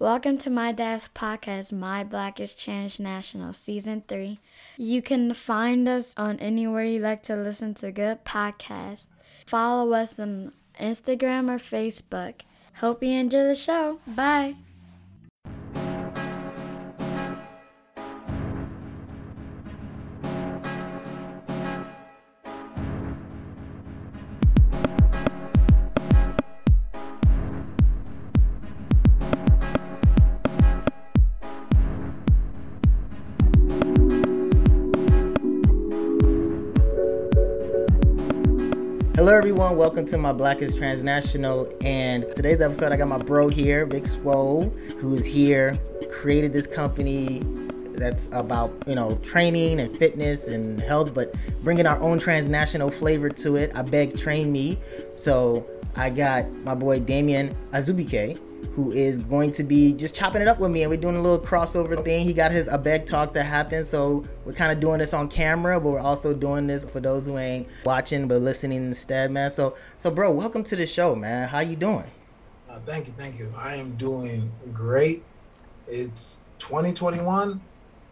Welcome to my dad's podcast, My Black is National Season 3. You can find us on anywhere you like to listen to good podcasts. Follow us on Instagram or Facebook. Hope you enjoy the show. Bye. Everyone. Welcome to my Black is Transnational. And today's episode, I got my bro here, Big Swole, who is here, created this company that's about you know training and fitness and health, but bringing our own transnational flavor to it. Abeg Train Me, so I got my boy Damien Azubike, who is going to be just chopping it up with me, and we're doing a little crossover thing. He got his Abeg talks that happen, so we're kind of doing this on camera, but we're also doing this for those who ain't watching but listening instead, man. So, so bro, welcome to the show, man. How you doing? Uh, thank you, thank you. I am doing great. It's 2021.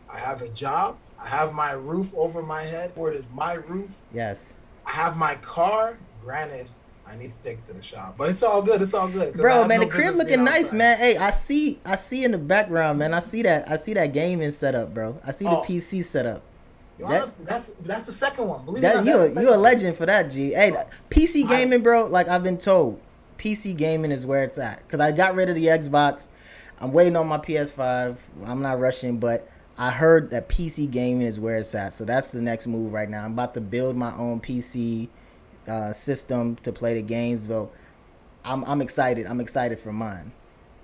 I have a job. I have my roof over my head. Or it is my roof. Yes. I have my car. Granted, I need to take it to the shop, but it's all good. It's all good. Bro, man, no the crib looking nice, man. Hey, I see, I see in the background, man. I see that, I see that gaming setup, bro. I see the Oh. PC setup. Yo, that- that's, that's that's the second one. Believe it That or not, you, you a legend for that, G. Hey, PC gaming, bro. Like I've been told, PC gaming is where it's at. Cause I got rid of the Xbox. I'm waiting on my PS5. I'm not rushing, but I heard that PC gaming is where it's at. So that's the next move right now. I'm about to build my own PC uh, system to play the games. Though I'm, I'm excited. I'm excited for mine.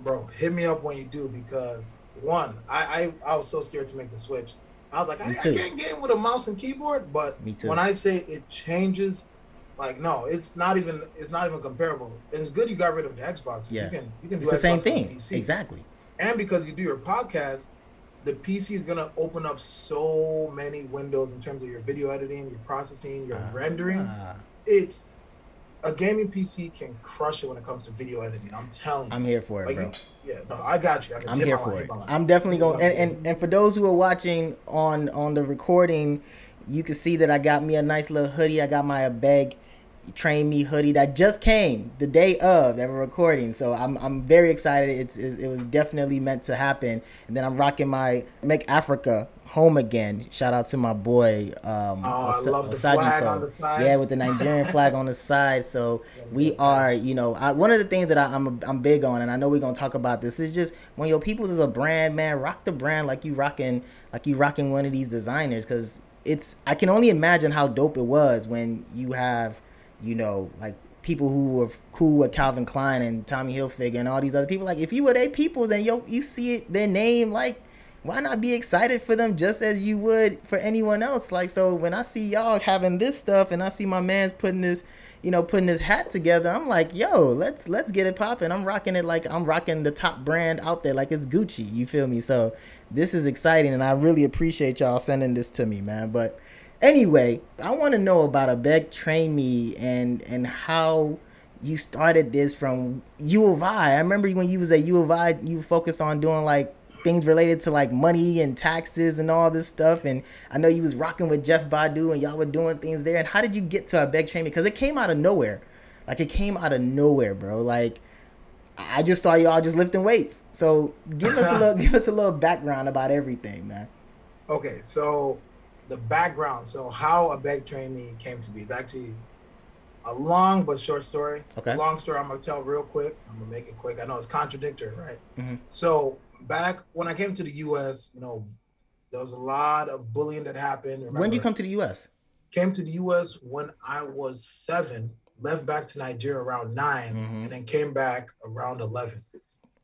Bro, hit me up when you do because one, I I, I was so scared to make the switch. I was like, I, I can't game with a mouse and keyboard, but Me too. when I say it changes, like no, it's not even it's not even comparable. And it's good you got rid of the Xbox. Yeah. you can you can do It's the same Xbox on thing. Exactly. And because you do your podcast, the PC is gonna open up so many windows in terms of your video editing, your processing, your rendering. Ah, It's a gaming PC can crush it when it comes to video editing. I'm telling you. I'm here for it, Like, bro. yeah, no, I got you. I I'm here for line, it. hit my line. I'm definitely going. And, and and for those who are watching on on the recording, you can see that I got me a nice little hoodie. I got my bag train me hoodie that just came the day of that we're recording. So I'm I'm very excited. It's, it's it was definitely meant to happen. And then I'm rocking my make Africa home again. Shout out to my boy. Um, Oh, I love the flag on the side. Yeah, with the Nigerian flag on the side. So we are, you know, I, one of the things that I, I'm I'm big on, and I know we're gonna talk about this is just when your people's is a brand, man, rock the brand like you rocking like you rocking one of these designers because it's I can only imagine how dope it was when you have, you know, like people who were cool with Calvin Klein and Tommy Hilfiger and all these other people. Like if you were they people, then yo you see it their name like why not be excited for them just as you would for anyone else? Like, so when I see y'all having this stuff and I see my man's putting this, you know, putting this hat together, I'm like, yo, let's let's get it popping. I'm rocking it like I'm rocking the top brand out there, like it's Gucci. You feel me? So this is exciting, and I really appreciate y'all sending this to me, man. But anyway, I want to know about a Abeg Train Me and and how you started this from U of I. I remember when you was at U of I, you focused on doing like things related to like money and taxes and all this stuff. And I know you was rocking with Jeff Badu and y'all were doing things there. And how did you get to Abeg Train Me? Because it came out of nowhere. Like it came out of nowhere, bro. Like I just saw y'all just lifting weights. So give us a little give us a little background about everything, man. Okay, so the background, so how Abeg Train Me came to be is actually a long but short story. Okay. Long story I'm gonna tell real quick. I'm gonna make it quick. I know it's contradictory, right? Mhm. So back when I came to the US, you know, there was a lot of bullying that happened. When did you come to the US? came to the US when I was seven, left back to Nigeria around 9 Mhm. and then came back around eleven.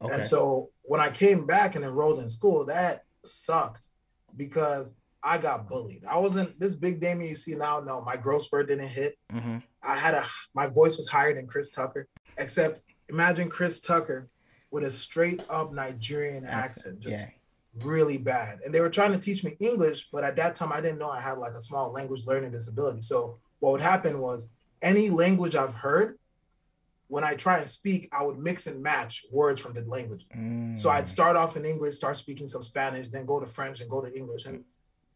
Okay. And so when I came back and enrolled in school, that sucked because I got bullied. I wasn't this big Damien you see now. No, my growth spurt didn't hit. hmm I had a my voice was higher than Chris Tucker. Except imagine Chris Tucker with a straight up Nigerian accent, just really bad. And they were trying to teach me English, but at that time I didn't know I had like a small language learning disability. So what would happen was any language I've heard, when I try and speak, I would mix and match words from the language. Mm. So I'd start off in English, start speaking some Spanish, then go to French and go to English. And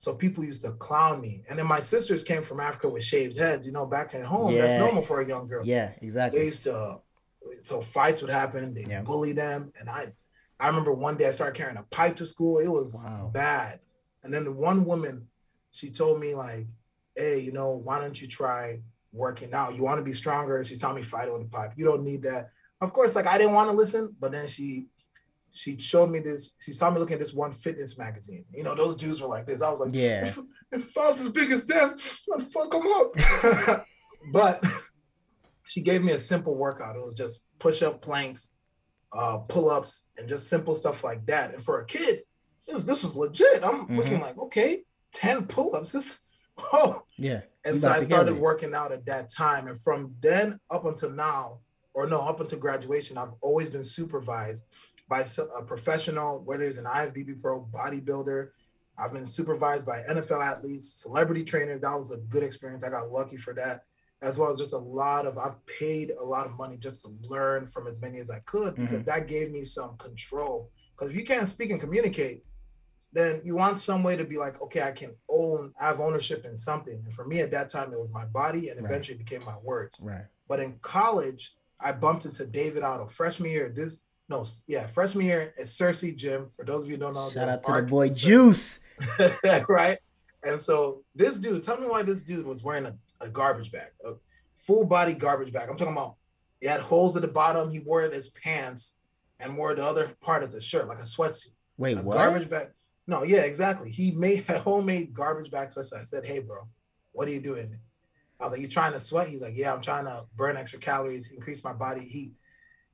so people used to clown me. And then my sisters came from Africa with shaved heads. You know, back at home, Yeah. that's normal for a young girl. Yeah, exactly. They used to, so fights would happen. They Yeah. bully them, and I, I remember one day I started carrying a pipe to school. It was Wow. bad. And then the one woman, she told me like, "Hey, you know, why don't you try working out? You want to be stronger." She saw me fight with a pipe. You don't need that. Of course, like I didn't want to listen, but then she, she showed me this. She saw me looking at this one fitness magazine. You know, those dudes were like this. I was like, Yeah. if, if I was as big as them, I'd fuck them up. but she gave me a simple workout. It was just push up planks, uh, pull ups, and just simple stuff like that. And for a kid, this, this was legit. I'm Mhm. looking like, okay, 10 pull ups. This, oh. Yeah. And so I started working out at that time. And from then up until now, or no, up until graduation, I've always been supervised by a professional, whether it's an IFBB pro bodybuilder. I've been supervised by NFL athletes, celebrity trainers. That was a good experience. I got lucky for that, as well as just a lot of, I've paid a lot of money just to learn from as many as I could because mm-hmm. that gave me some control. Because if you can't speak and communicate, then you want some way to be like, okay, I can own, I have ownership in something. And for me at that time, it was my body and Right. eventually became my words. Right. But in college, I bumped into David Otto freshman year. This no, yeah, freshman year at Cersei Gym. For those of you who don't know, Shout out to the boy Cersei. Juice. right? And so this dude, tell me why this dude was wearing a, a garbage bag, a full body garbage bag. I'm talking about he had holes at the bottom. He wore it as pants and wore the other part as a shirt, like a sweatsuit. Wait, a what? garbage bag. No, yeah, exactly. He made a homemade garbage bag sweatshirt. I said, "Hey, bro, what are you doing?" I was like, "You trying to sweat?" He's like, "Yeah, I'm trying to burn extra calories, increase my body heat."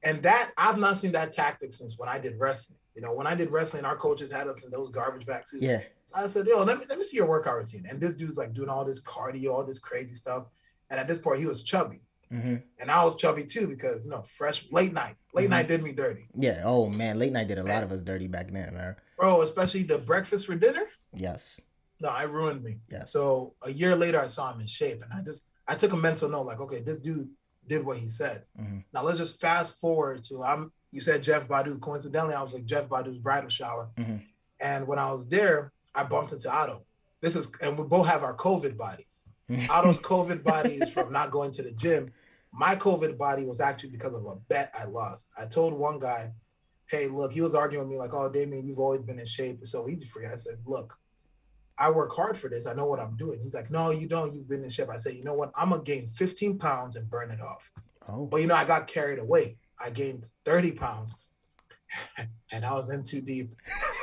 And that I've not seen that tactic since when I did wrestling. You know, when I did wrestling, our coaches had us in those garbage bag suits. Yeah. So I said, "Yo, let me let me see your workout routine." And this dude's like doing all this cardio, all this crazy stuff. And at this point, he was chubby, hmm and I was chubby too because you know, fresh late night, late Mhm. night did me dirty, Yeah. Oh man, late night did a lot of us dirty back then, man. bro. Especially the breakfast for dinner. Yes. No, I ruined me. Yes. So a year later, I saw him in shape, and I just I took a mental note, like, okay, this dude did what he said. Mhm. Now let's just fast forward to I'm. You said Jeff Badu. Coincidentally, I was like Jeff Badu's bridal shower, Mhm. and when I was there, I bumped into Otto. This is, and we both have our COVID bodies. Mhm. Otto's COVID body is from not going to the gym. My COVID body was actually because of a bet I lost. I told one guy, hey, look, he was arguing with me like, oh, Damien, you've always been in shape. It's so easy for you. I said, look, I work hard for this. I know what I'm doing. He's like, no, you don't. You've been in shape. I said, you know what? I'm going to gain 15 pounds and burn it off. Oh. But, you know, I got carried away. I gained 30 pounds and I was in too deep.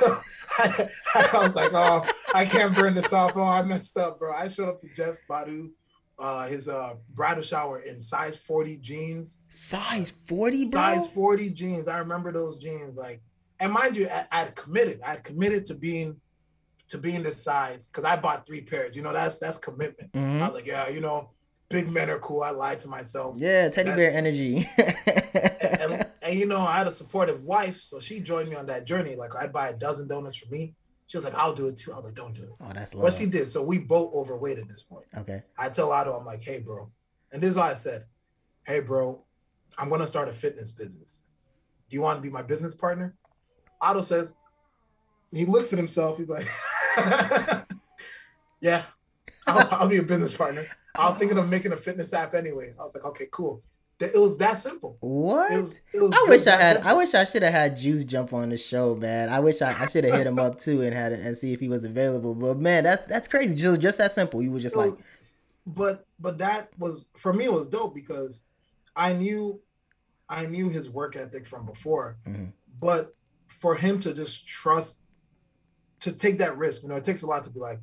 I, I was like, oh, I can't burn this off. Oh, I messed up, bro. I showed up to Jeff Badu, uh, his uh, bridal shower in size 40 jeans. Size 40, bro. Size 40 jeans. I remember those jeans. Like, and mind you, I, I'd committed. I'd committed to being to being this size because I bought three pairs. You know, that's that's commitment. Mhm. I was like, yeah, you know, big men are cool. I lied to myself. Yeah, teddy bear energy. and, and you know, I had a supportive wife, so she joined me on that journey. Like I'd buy a dozen donuts for me. She was like, I'll do it too. I was like, don't do it. oh, that's But she did. So we both overweight at this point. Okay. I tell Otto, I'm like, hey, bro. And this is all I said. Hey, bro, I'm gonna start a fitness business. Do you want to be my business partner? Otto says, he looks at himself, he's like, Yeah, I'll, I'll be a business partner. I was thinking of making a fitness app anyway. I was like, okay, cool. It was that simple. What? It was, it was I wish I had. simple. I wish I should have had Juice jump on the show, man. I wish I, I should have hit him up too and had it, and see if he was available. But man, that's that's crazy. Just just that simple. You were just like, but but that was for me it was dope because I knew I knew his work ethic from before, Mhm. but for him to just trust to take that risk, you know, it takes a lot to be like,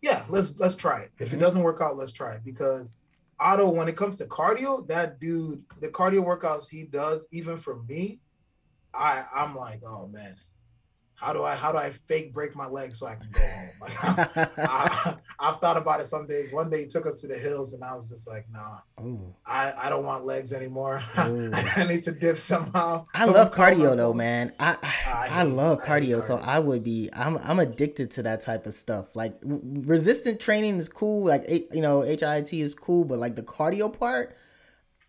yeah, let's let's try it. If it Mhm. doesn't work out, let's try it because Otto, when it comes to cardio, that dude, the cardio workouts he does, even for me, I I'm like, oh man, how do I how do I fake break my leg so I can go home? Like, I, I've thought about it some days. One day he took us to the hills, and I was just like, nah, Ooh. I, I don't want legs anymore. I need to dip somehow. I Someone love cardio though, man. I I I, love I hate cardio, so. I would be. I'm I'm addicted to that type of stuff. Like resistant training is cool. Like you know, HIIT is cool, but like the cardio part,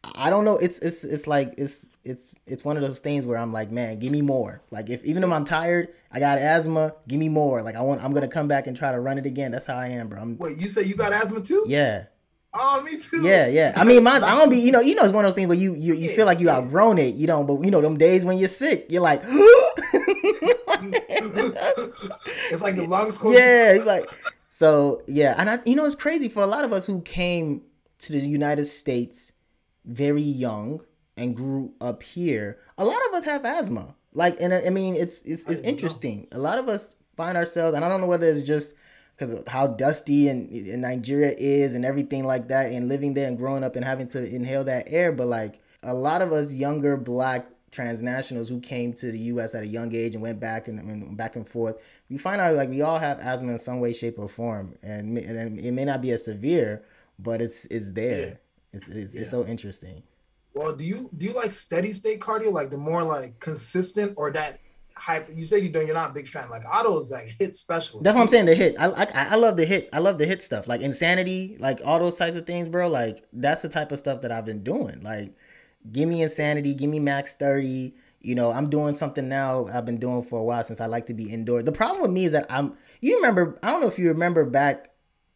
I don't know. It's it's it's like it's it's it's one of those things where I'm like, man, give me more. Like if even if I'm tired, I got asthma, give me more. Like I want, I'm gonna come back and try to run it again. That's how I am, bro. I'm, Wait, you say you got asthma too? Yeah. Oh, me too. Yeah, yeah. I mean, mine. I don't be. You know, you know, it's one of those things where you you, you feel like you outgrown it. You know, but you know, them days when you're sick, you're like. it's like the lungs. Yeah, like so. Yeah, and I, you know, it's crazy for a lot of us who came to the United States very young and grew up here. A lot of us have asthma. Like, and I mean, it's it's it's interesting. Know. A lot of us find ourselves, and I don't know whether it's just because of how dusty and, and Nigeria is and everything like that, and living there and growing up and having to inhale that air. But like a lot of us younger black transnationals who came to the U.S. at a young age and went back and, and back and forth, we find out like we all have asthma in some way, shape, or form, and, and it may not be as severe, but it's it's there. It's it's, yeah. it's so interesting. Well, do you do you like steady state cardio, like the more like consistent, or that hype? You say you don't. You're not a big fan. Like Otto is like HIIT special. That's what I'm saying. The HIIT. I like. I love the HIIT. I love the HIIT stuff. Like insanity. Like all those types of things, bro. Like that's the type of stuff that I've been doing. Like, give me insanity. Give me max thirty. You know, I'm doing something now. I've been doing for a while since I like to be indoors. The problem with me is that I'm. You remember? I don't know if you remember back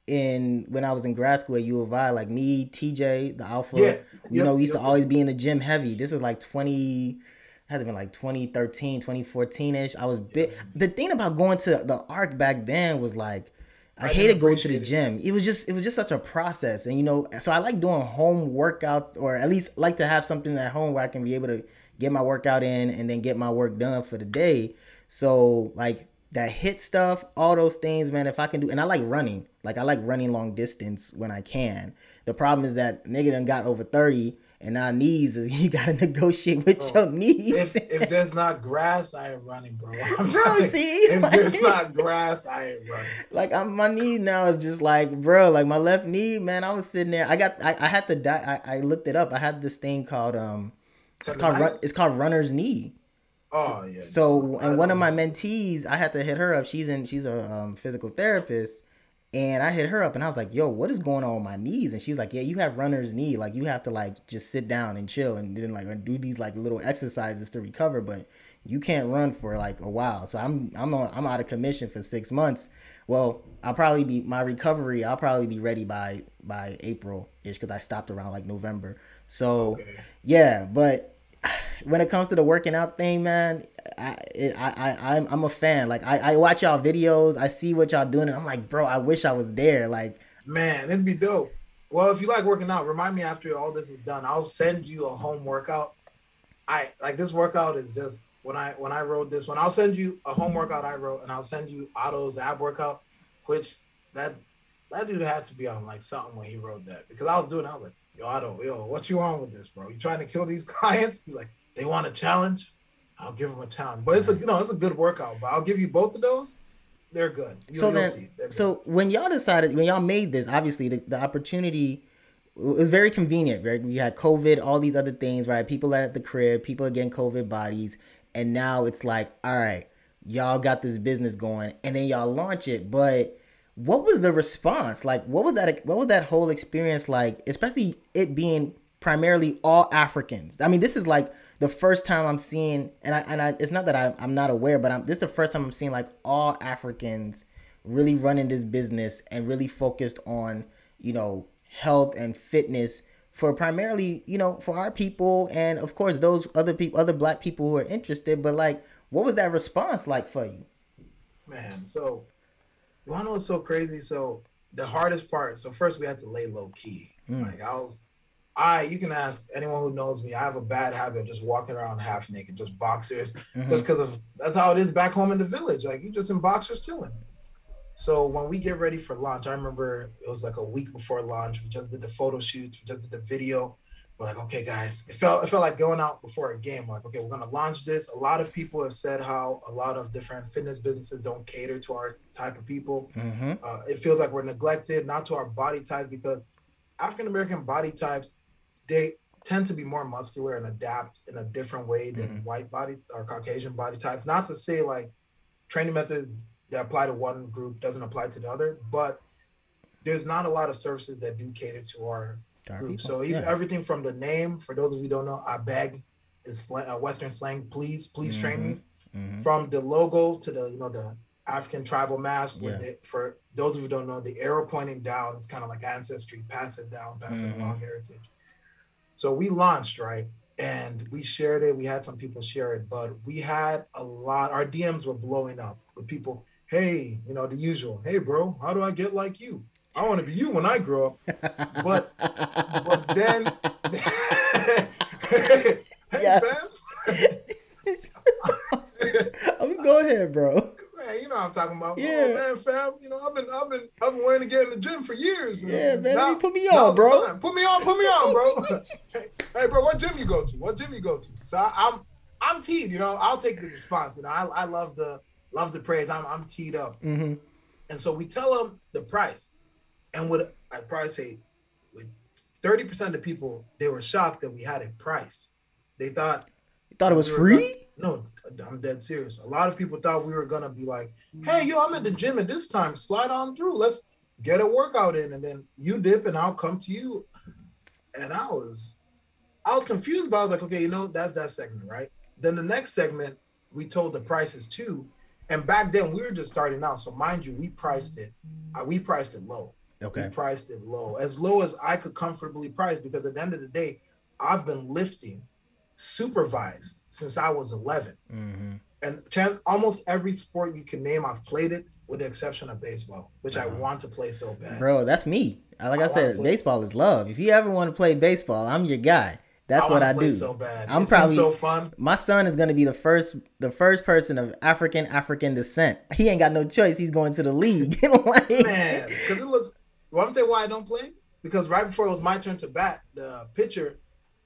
in when I was in grad school at U of I, like me, TJ, the Alpha, yeah. you yep, know, we used yep. to always be in the gym heavy. This was like 20, had to been like 2013, 2014 ish. I was big. The thing about going to the arc back then was like, I, I hated going to the gym. It. it was just it was just such a process, and you know, so I like doing home workouts, or at least like to have something at home where I can be able to get my workout in and then get my work done for the day. So like that HIIT stuff, all those things, man. If I can do, and I like running. Like I like running long distance when I can. The problem is that nigga done got over thirty, and now knees is you gotta negotiate with oh, your knees. If, if, there's not grass, I ain't running, bro. I'm bro, see, if like, there's not grass, I ain't running. Like I'm, my knee now is just like, bro, like my left knee, man. I was sitting there. I got, I, I had to die. I, I looked it up. I had this thing called um, it's called run, it's called runner's knee. Oh yeah. So and one of my mentees, I had to hit her up. She's in. She's a um, physical therapist, and I hit her up and I was like, yo, what is going on with my knees? And she's like, yeah, you have runner's knee. Like you have to like just sit down and chill and then like do these like little exercises to recover, but you can't run for like a while. So I'm I'm on, I'm out of commission for six months. Well, I'll probably be my recovery. I'll probably be ready by by April ish because I stopped around like November. So okay. yeah, but when it comes to the working out thing, man, I I, I I'm I'm a fan. Like I, I watch y'all videos, I see what y'all doing, and I'm like, bro, I wish I was there. Like, man, it'd be dope. Well, if you like working out, remind me after all this is done. I'll send you a home workout. I like this workout is just when I when I wrote this one. I'll send you a home workout I wrote, and I'll send you Otto's ab workout, which that that dude had to be on like something when he wrote that because I was doing. I was like, yo, Otto, yo, what you on with this, bro? You trying to kill these clients? He's like, they want a challenge. I'll give them a challenge. But it's a you know it's a good workout. But I'll give you both of those. They're good. You, so then, so when y'all decided when y'all made this, obviously the, the opportunity was very convenient, right? We had COVID, all these other things, right? People at the crib, people are getting COVID bodies, and now it's like, all right, y'all got this business going, and then y'all launch it, but what was the response? Like what was that what was that whole experience like especially it being primarily all africans? I mean this is like the first time i'm seeing and i and I, it's not that I, i'm not aware but I'm, this is the first time i'm seeing like all africans really running this business and really focused on you know health and fitness for primarily you know for our people and of course those other people other black people who are interested. But like what was that response like for you? Man so you know what's so crazy? So the hardest part. So first we had to lay low key. Mm. Like I was, I you can ask anyone who knows me. I have a bad habit of just walking around half naked, just boxers, mm-hmm. just because of that's how it is back home in the village. Like you just in boxers chilling. So when we get ready for launch, I remember it was like a week before launch. We just did the photo shoot, we just did the video we're like, okay, guys, it felt it felt like going out before a game. Like, okay, we're gonna launch this. A lot of people have said how a lot of different fitness businesses don't cater to our type of people. Mm-hmm. Uh, it feels like we're neglected, not to our body types, because African American body types they tend to be more muscular and adapt in a different way than mm-hmm. white body or Caucasian body types. Not to say like training methods that apply to one group doesn't apply to the other, but there's not a lot of services that do cater to our group. So even, yeah. everything from the name, for those of you who don't know, Abeg is sl- uh, Western slang. Please, please mm-hmm. train me. Mm-hmm. From the logo to the you know the African tribal mask. Yeah. The, for those of you who don't know, the arrow pointing down is kind of like ancestry, pass it down, pass mm-hmm. it along heritage. So we launched right, and we shared it. We had some people share it, but we had a lot. Our DMs were blowing up with people. Hey, you know the usual. Hey, bro, how do I get like you? I want to be you when I grow up. But but then, hey, yes. fam. I was go ahead, bro man, you know what I'm talking about. Yeah, oh, man, fam. You know, I've been, I've been, I've been wanting to get in the gym for years. Yeah, man. Now, put me on, bro. Put me on, put me on, bro. hey, hey, bro, what gym you go to? What gym you go to? So I, am I'm, I'm teed. You know, I'll take the response. You know, I, I love the, love the praise. I'm, I'm teed up. Mm-hmm. And so we tell them the price, and what I probably say, with thirty percent of people, they were shocked that we had a price. They thought, you thought it was free. no, I'm dead serious. A lot of people thought we were gonna be like, "Hey, yo, I'm at the gym at this time. Slide on through. Let's get a workout in, and then you dip, and I'll come to you." And I was, I was confused, but I was like, "Okay, you know, that's that segment, right?" Then the next segment, we told the prices too, and back then we were just starting out. So mind you, we priced it, uh, we priced it low. Okay. We priced it low, as low as I could comfortably price, because at the end of the day, I've been lifting supervised since I was 11. Mm-hmm. And chance, almost every sport you can name, I've played it with the exception of baseball, which uh-huh. I want to play so bad. Bro, that's me. Like I, I said, baseball is love. If you ever want to play baseball, I'm your guy. That's I what I do. So bad. I'm it probably so fun. My son is going to be the first, the first person of African African descent. He ain't got no choice. He's going to the league. like, Man, because it looks. Well, I'm tell you why I don't play. Because right before it was my turn to bat, the pitcher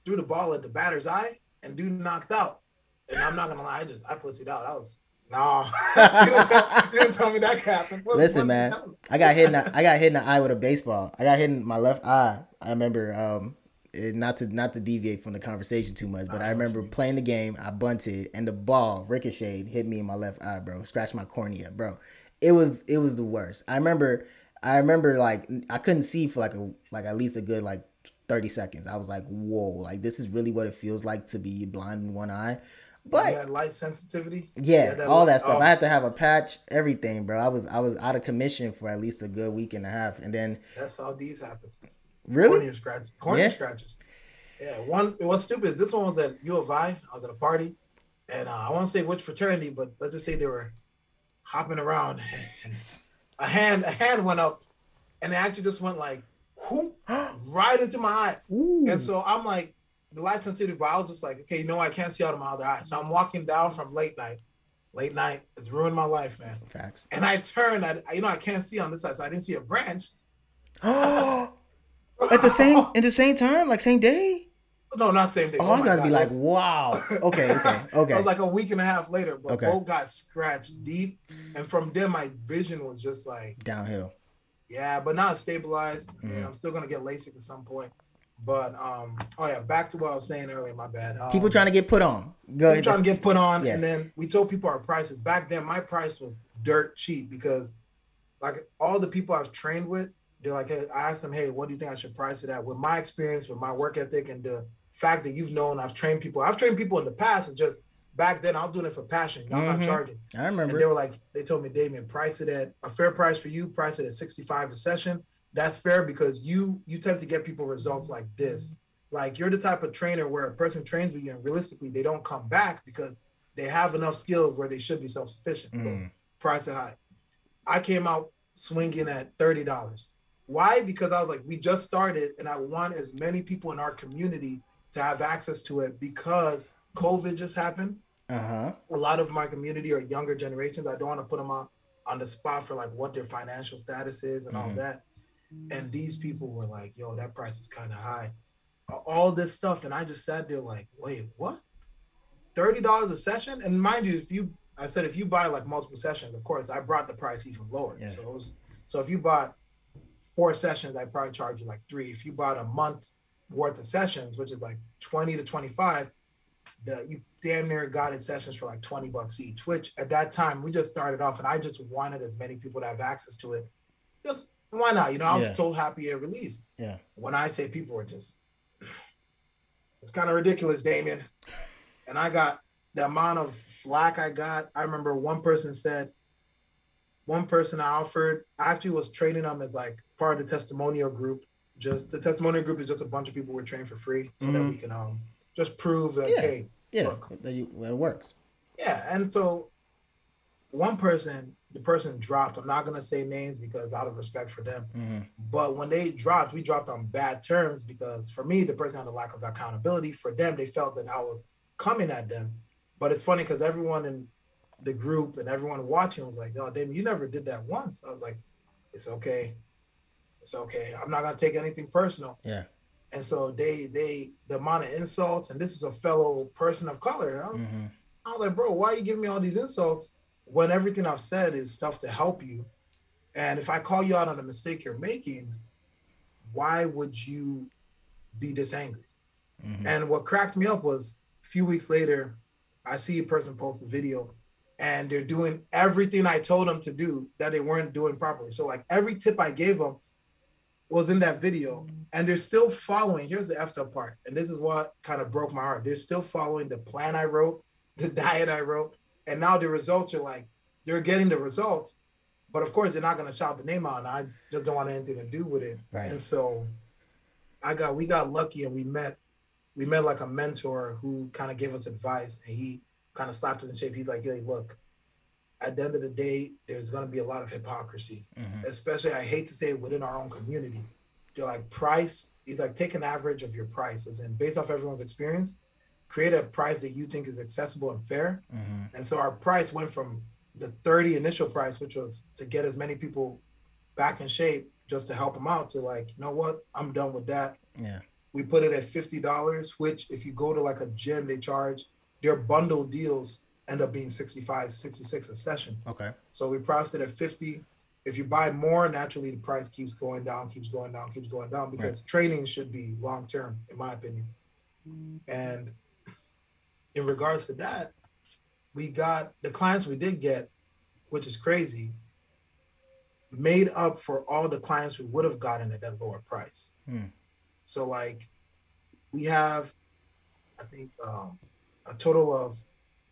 threw the ball at the batter's eye, and dude knocked out. And I'm not gonna lie, I just I pussied out. I was no, you, didn't tell, you, didn't tell, me that happened. What, Listen, what man, I got hit. In the, I got hit in the eye with a baseball. I got hit in my left eye. I remember, um, it, not to not to deviate from the conversation too much, but I, I remember playing the game. I bunted, and the ball ricocheted, hit me in my left eye, bro. Scratched my cornea, bro. It was it was the worst. I remember. I remember like I couldn't see for like a like at least a good like 30 seconds. I was like, whoa, like this is really what it feels like to be blind in one eye. But light sensitivity. Yeah, that all light, that stuff. Oh. I had to have a patch, everything, bro. I was I was out of commission for at least a good week and a half, and then that's how these happen. Really? Cornea scratches. Cornea yeah. scratches. Yeah. One. What's stupid is this one was at U of I. I was at a party, and uh, I won't say which fraternity, but let's just say they were hopping around. a hand, a hand went up, and it actually just went like whoop, right into my eye. Ooh. And so I'm like, the light sensitivity, but I was just like, okay, you know, I can't see out of my other eye. So I'm walking down from late night. Late night has ruined my life, man. Facts. And I turned, I, you know, I can't see on this side, so I didn't see a branch. Oh, At the same, in the same time, like same day. No, not same day. Oh, oh I was to be like, wow. Okay, okay, okay. it was like a week and a half later, but okay. both got scratched deep, and from there my vision was just like downhill. Yeah, but not stabilized. Mm-hmm. I'm still gonna get LASIK at some point. But um, oh yeah, back to what I was saying earlier. My bad. Um, people trying to get put on. Go ahead. Trying to get put on, yeah. and then we told people our prices. Back then, my price was dirt cheap because, like, all the people I've trained with, they're like, hey, I asked them, hey, what do you think I should price it at? With my experience, with my work ethic, and the fact that you've known I've trained people. I've trained people in the past. It's just back then I was doing it for passion. I'm mm-hmm. not charging. I remember. And they were like, they told me, Damien, price it at a fair price for you. Price it at 65 a session that's fair because you you tend to get people results like this. Like you're the type of trainer where a person trains with you and realistically they don't come back because they have enough skills where they should be self-sufficient. Mm. So price it high. I came out swinging at thirty dollars. Why? Because I was like, we just started, and I want as many people in our community to have access to it because COVID just happened. Uh-huh. A lot of my community are younger generations. I don't want to put them on on the spot for like what their financial status is and mm-hmm. all that. And these people were like, yo, that price is kind of high. All this stuff. And I just sat there like, wait, what? $30 a session? And mind you, if you, I said, if you buy like multiple sessions, of course, I brought the price even lower. Yeah. So, was, so if you bought four sessions, I probably charge you like three. If you bought a month worth of sessions, which is like 20 to 25, the you damn near got in sessions for like 20 bucks each, which at that time we just started off and I just wanted as many people to have access to it. Just why not? You know, I was Yeah. so happy it released. Yeah. When I say people were just, it's kind of ridiculous, Damien. And I got the amount of flack I got. I remember one person said, one person I offered, I actually was training them as like part of the testimonial group. Just the testimonial group is just a bunch of people we're trained for free so that Mhm. we can um just prove that Yeah. hey, Yeah, Look. that you, that it works. yeah, and so one person, the person dropped. I'm not gonna say names because out of respect for them. hmm But when they dropped, we dropped on bad terms because for me, the person had a lack of accountability. For them, they felt that I was coming at them. But it's funny because everyone in the group and everyone watching was like, "No, Damien, you never did that once." I was like, "It's okay, it's okay. I'm not gonna take anything personal." Yeah. And so they they the amount of insults, and this is a fellow person of color. I was, hmm I was like, bro, why are you giving me all these insults when everything I've said is stuff to help you? And if I call you out on a mistake you're making, why would you be this angry? hmm And what cracked me up was a few weeks later, I see a person post a video and they're doing everything I told them to do that they weren't doing properly. So, like every tip I gave them was in that video and they're still following. Here's the after part. And this is what kind of broke my heart. They're still following the plan I wrote, the diet I wrote. And now the results are like, they're getting the results. But of course, they're not going to shout the name out. And I just don't want anything to do with it. Right. And so I got, we got lucky and we met we met like a mentor who kind of gave us advice and he kind of slapped us in shape. He's like, hey, look, at the end of the day, there's going to be a lot of hypocrisy, hmm especially, I hate to say it, within our own community. They're like, price, he's like, take an average of your prices and based off everyone's experience, create a price that you think is accessible and fair. hmm And so our price went from the 30 initial price, which was to get as many people back in shape just to help them out, to like, you know what, I'm done with that Yeah. we put it at fifty dollars, which if you go to like a gym, they charge their bundle deals end up being 65, 66 a session. Okay. So we priced it at 50. If you buy more, naturally the price keeps going down, keeps going down, keeps going down because training should be long term, in my opinion. And in regards to that, we got the clients we did get, which is crazy, made up for all the clients we would have gotten at that lower price. Hmm. So like we have, I think um, a total of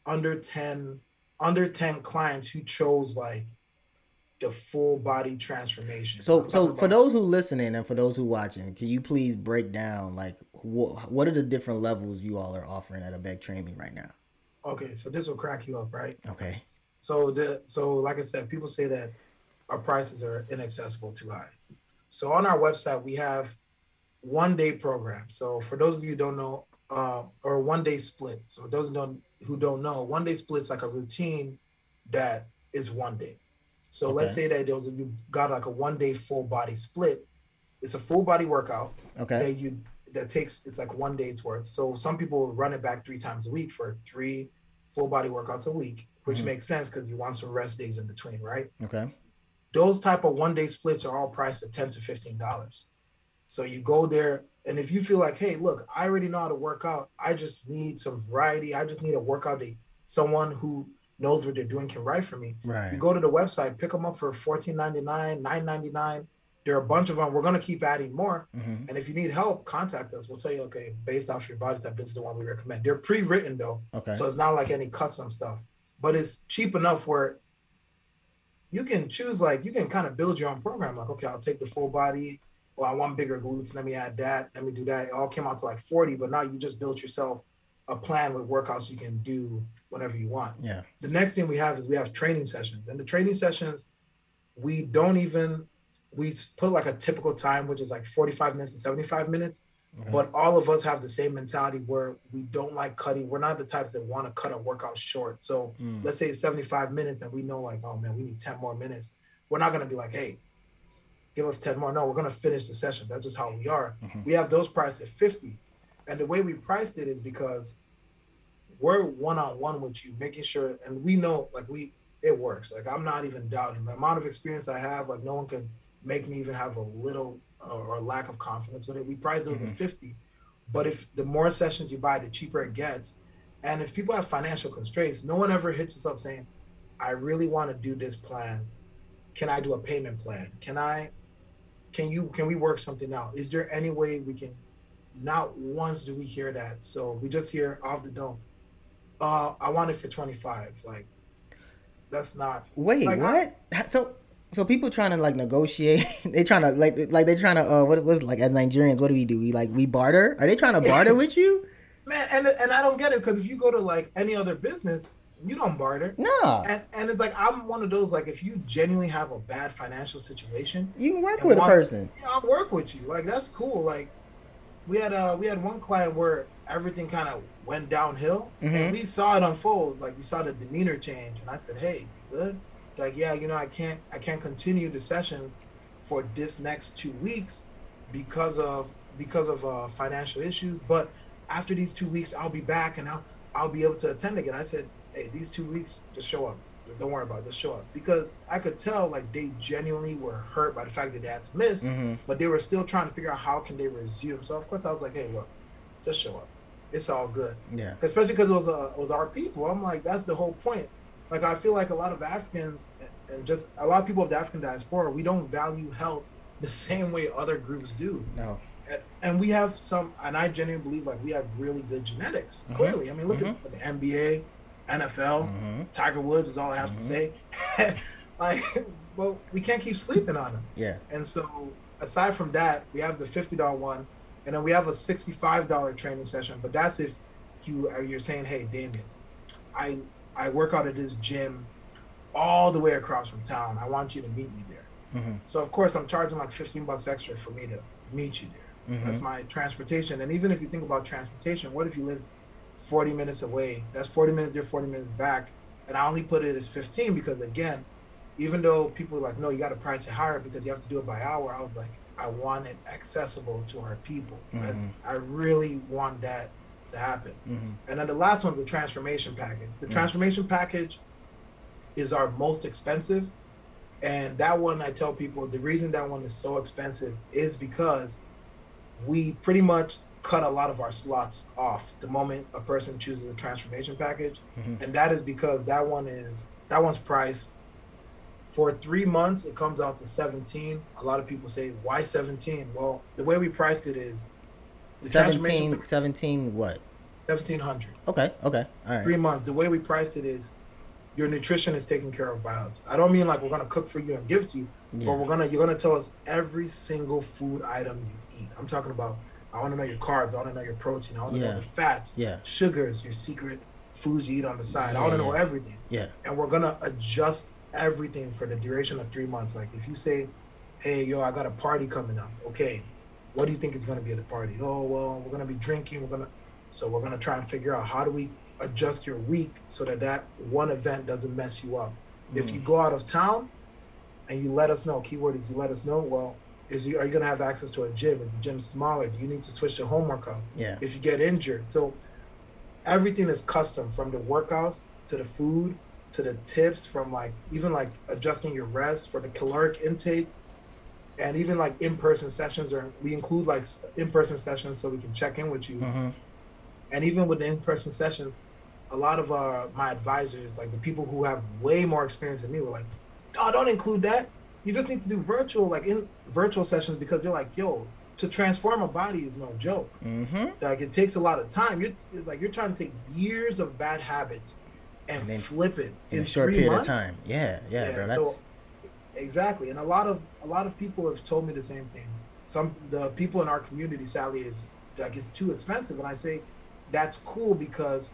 under 10 under 10 clients who chose like the full body transformation. So, so for those who listening and for those who watching, can you please break down like what what are the different levels you all are offering at Abeg Train Me right now? okay, so this will crack you up, right? Okay. So the so like I said, people say that our prices are inaccessible too high. So on our website we have one day program. So for those of you who don't know, uh, or one day split. So those who don't who don't know, one day split's like a routine that is one day. So let's say that those of you got like a one day full body split. It's a full body workout Okay. that you that takes it's like one day's worth. So some people run it back three times a week for three full body workouts a week, which Mhm. makes sense because you want some rest days in between, right? Okay. Those type of one day splits are all priced at ten to fifteen dollars. So you go there, and if you feel like, hey, look, I already know how to work out. I just need some variety. I just need a workout that someone who knows what they're doing can write for me. Right. You go to the website, pick them up for $14.99, $9.99. There are a bunch of them. We're gonna keep adding more. hmm And if you need help, contact us. We'll tell you, okay, based off your body type, this is the one we recommend. They're pre-written though, Okay. so it's not like any custom stuff. But it's cheap enough where you can choose, like you can kind of build your own program. Like, okay, I'll take the full body. Well, I want bigger glutes. Let me add that. Let me do that. It all came out to like 40, but now you just built yourself a plan with workouts you can do whenever you want Yeah. the next thing we have is we have training sessions and the training sessions we don't even we put like a typical time which is like 45 minutes to 75 minutes Okay. but all of us have the same mentality where we don't like cutting we're not the types that want to cut a workout short so Mm. let's say it's 75 minutes and we know like oh man we need 10 more minutes we're not going to be like hey give us 10 more no we're going to finish the session. That's just how we are. Mhm. we have those priced at 50 and the way we priced it is because we're one-on-one with you making sure and we know like we it works. Like i'm not even doubting. The amount of experience i have like no one can make me even have a little uh, or lack of confidence with it. We price those Mhm. at 50 but if the more sessions you buy the cheaper it gets. And if people have financial constraints no one ever hits us up saying i really want to do this plan. Can i do a payment plan? Can i can you can we work something out? Is there any way we can? Not once do we hear that. So we just hear off the dome. Uh, I want it for twenty five. Like, that's not. Wait, like, what? I, so so people trying to like negotiate. they trying to like like they trying to uh what was like as Nigerians what do we do? We like we barter? Are they trying to barter with you? Man, and and I don't get it because if you go to like any other business, you don't barter. No. And, and it's like I'm one of those like if you genuinely have a bad financial situation, you can work with want, a person. Yeah, I'll work with you. Like that's cool. Like we had uh we had one client where everything kind of went downhill mm-hmm. and we saw it unfold. Like we saw the demeanor change, and I said, "Hey, you good?" like yeah you know i can't i can't continue the sessions for this next two weeks because of because of uh, financial issues but after these two weeks i'll be back and i'll i'll be able to attend again i said hey these two weeks just show up don't worry about it just show up because i could tell like they genuinely were hurt by the fact that they had to miss mm-hmm. but they were still trying to figure out how can they resume so of course i was like hey look just show up it's all good yeah especially because it was uh, it was our people i'm like that's the whole point like I feel like a lot of Africans and just a lot of people of the African diaspora, we don't value health the same way other groups do. No. And, and we have some, and I genuinely believe like we have really good genetics. Mm-hmm. Clearly, I mean, look mm-hmm. at the NBA, NFL, mm-hmm. Tiger Woods is all I have to say. like, well, we can't keep sleeping on him. Yeah. And so, aside from that, we have the fifty dollar one, and then we have a sixty five dollar training session. But that's if you are you're saying, hey, Damien, I I work out at this gym all the way across from town. I want you to meet me there. Mm-hmm. So of course I'm charging like 15 bucks extra for me to meet you there. Mm-hmm. That's my transportation. And even if you think about transportation, what if you live 40 minutes away? That's 40 minutes there, 40 minutes back. And I only put it as 15 because again, even though people are like, no, you got to price it higher because you have to do it by hour. I was like, I want it accessible to our people. Mm-hmm. I, I really want that to happen. Mm-hmm. And then the last one's the transformation package. The mm-hmm. transformation package is our most expensive. And that one, I tell people the reason that one is so expensive is because we pretty much cut a lot of our slots off the moment a person chooses a transformation package. Mm-hmm. And that is because that one is that one's priced for three months it comes out to 17 a lot of people say why 17 well the way we priced it is 17, 17 what? 1700. Okay, okay. All right. Three months. The way we priced it is your nutrition is taken care of by us. I don't mean like we're gonna cook for you and give to you, yeah. but we're gonna you're gonna tell us every single food item you eat. I'm talking about I wanna know your carbs, I wanna know your protein, I wanna yeah. know the fats, yeah. sugars, your secret foods you eat on the side. Yeah. I wanna know everything. Yeah. And we're gonna adjust everything for the duration of three months. Like if you say, Hey yo, I got a party coming up, okay, what do you think is to be at the party? Oh, well, we're to be drinking. We're to, so we're to try and figure out how do we adjust your week so that that one event doesn't mess you up. Mm. If you go out of town and you let us know, keyword is you let us know, well, is you, are you going to have access to a gym? Is the gym smaller? Do you need to switch to home workout? Yeah. If you get injured. So everything is custom from the workouts to the food to the tips from like even like adjusting your rest for the caloric intake and even like in-person sessions or we include like in-person sessions so we can check in with you mm-hmm. and even with the in-person sessions a lot of uh, my advisors like the people who have way more experience than me were like oh don't include that you just need to do virtual like in virtual sessions because you're like yo to transform a body is no joke. Mm-hmm. like it takes a lot of time. You're, it's like you're trying to take years of bad habits and, and flip it in, in a short period months. of time. Yeah yeah, yeah bro, that's so, exactly. And a lot of a lot of people have told me the same thing. Some the people in our community sadly is like it's too expensive. And i say that's cool because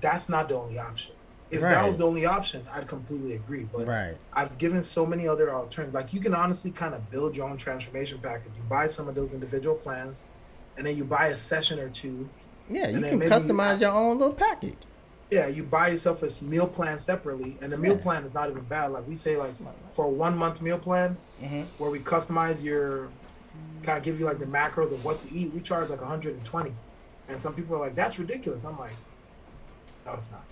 that's not the only option if right. that was the only option i'd completely agree but right. i've given so many other alternatives like you can honestly kind of build your own transformation package you buy some of those individual plans and then you buy a session or two yeah you can customize you, your own little package yeah, you buy yourself a meal plan separately, and the meal yeah. plan is not even bad. Like we say, like for a one month meal plan, mm-hmm. where we customize your, kind of give you like the macros of what to eat. We charge like 120, and some people are like, "That's ridiculous." I'm like, "No, it's not."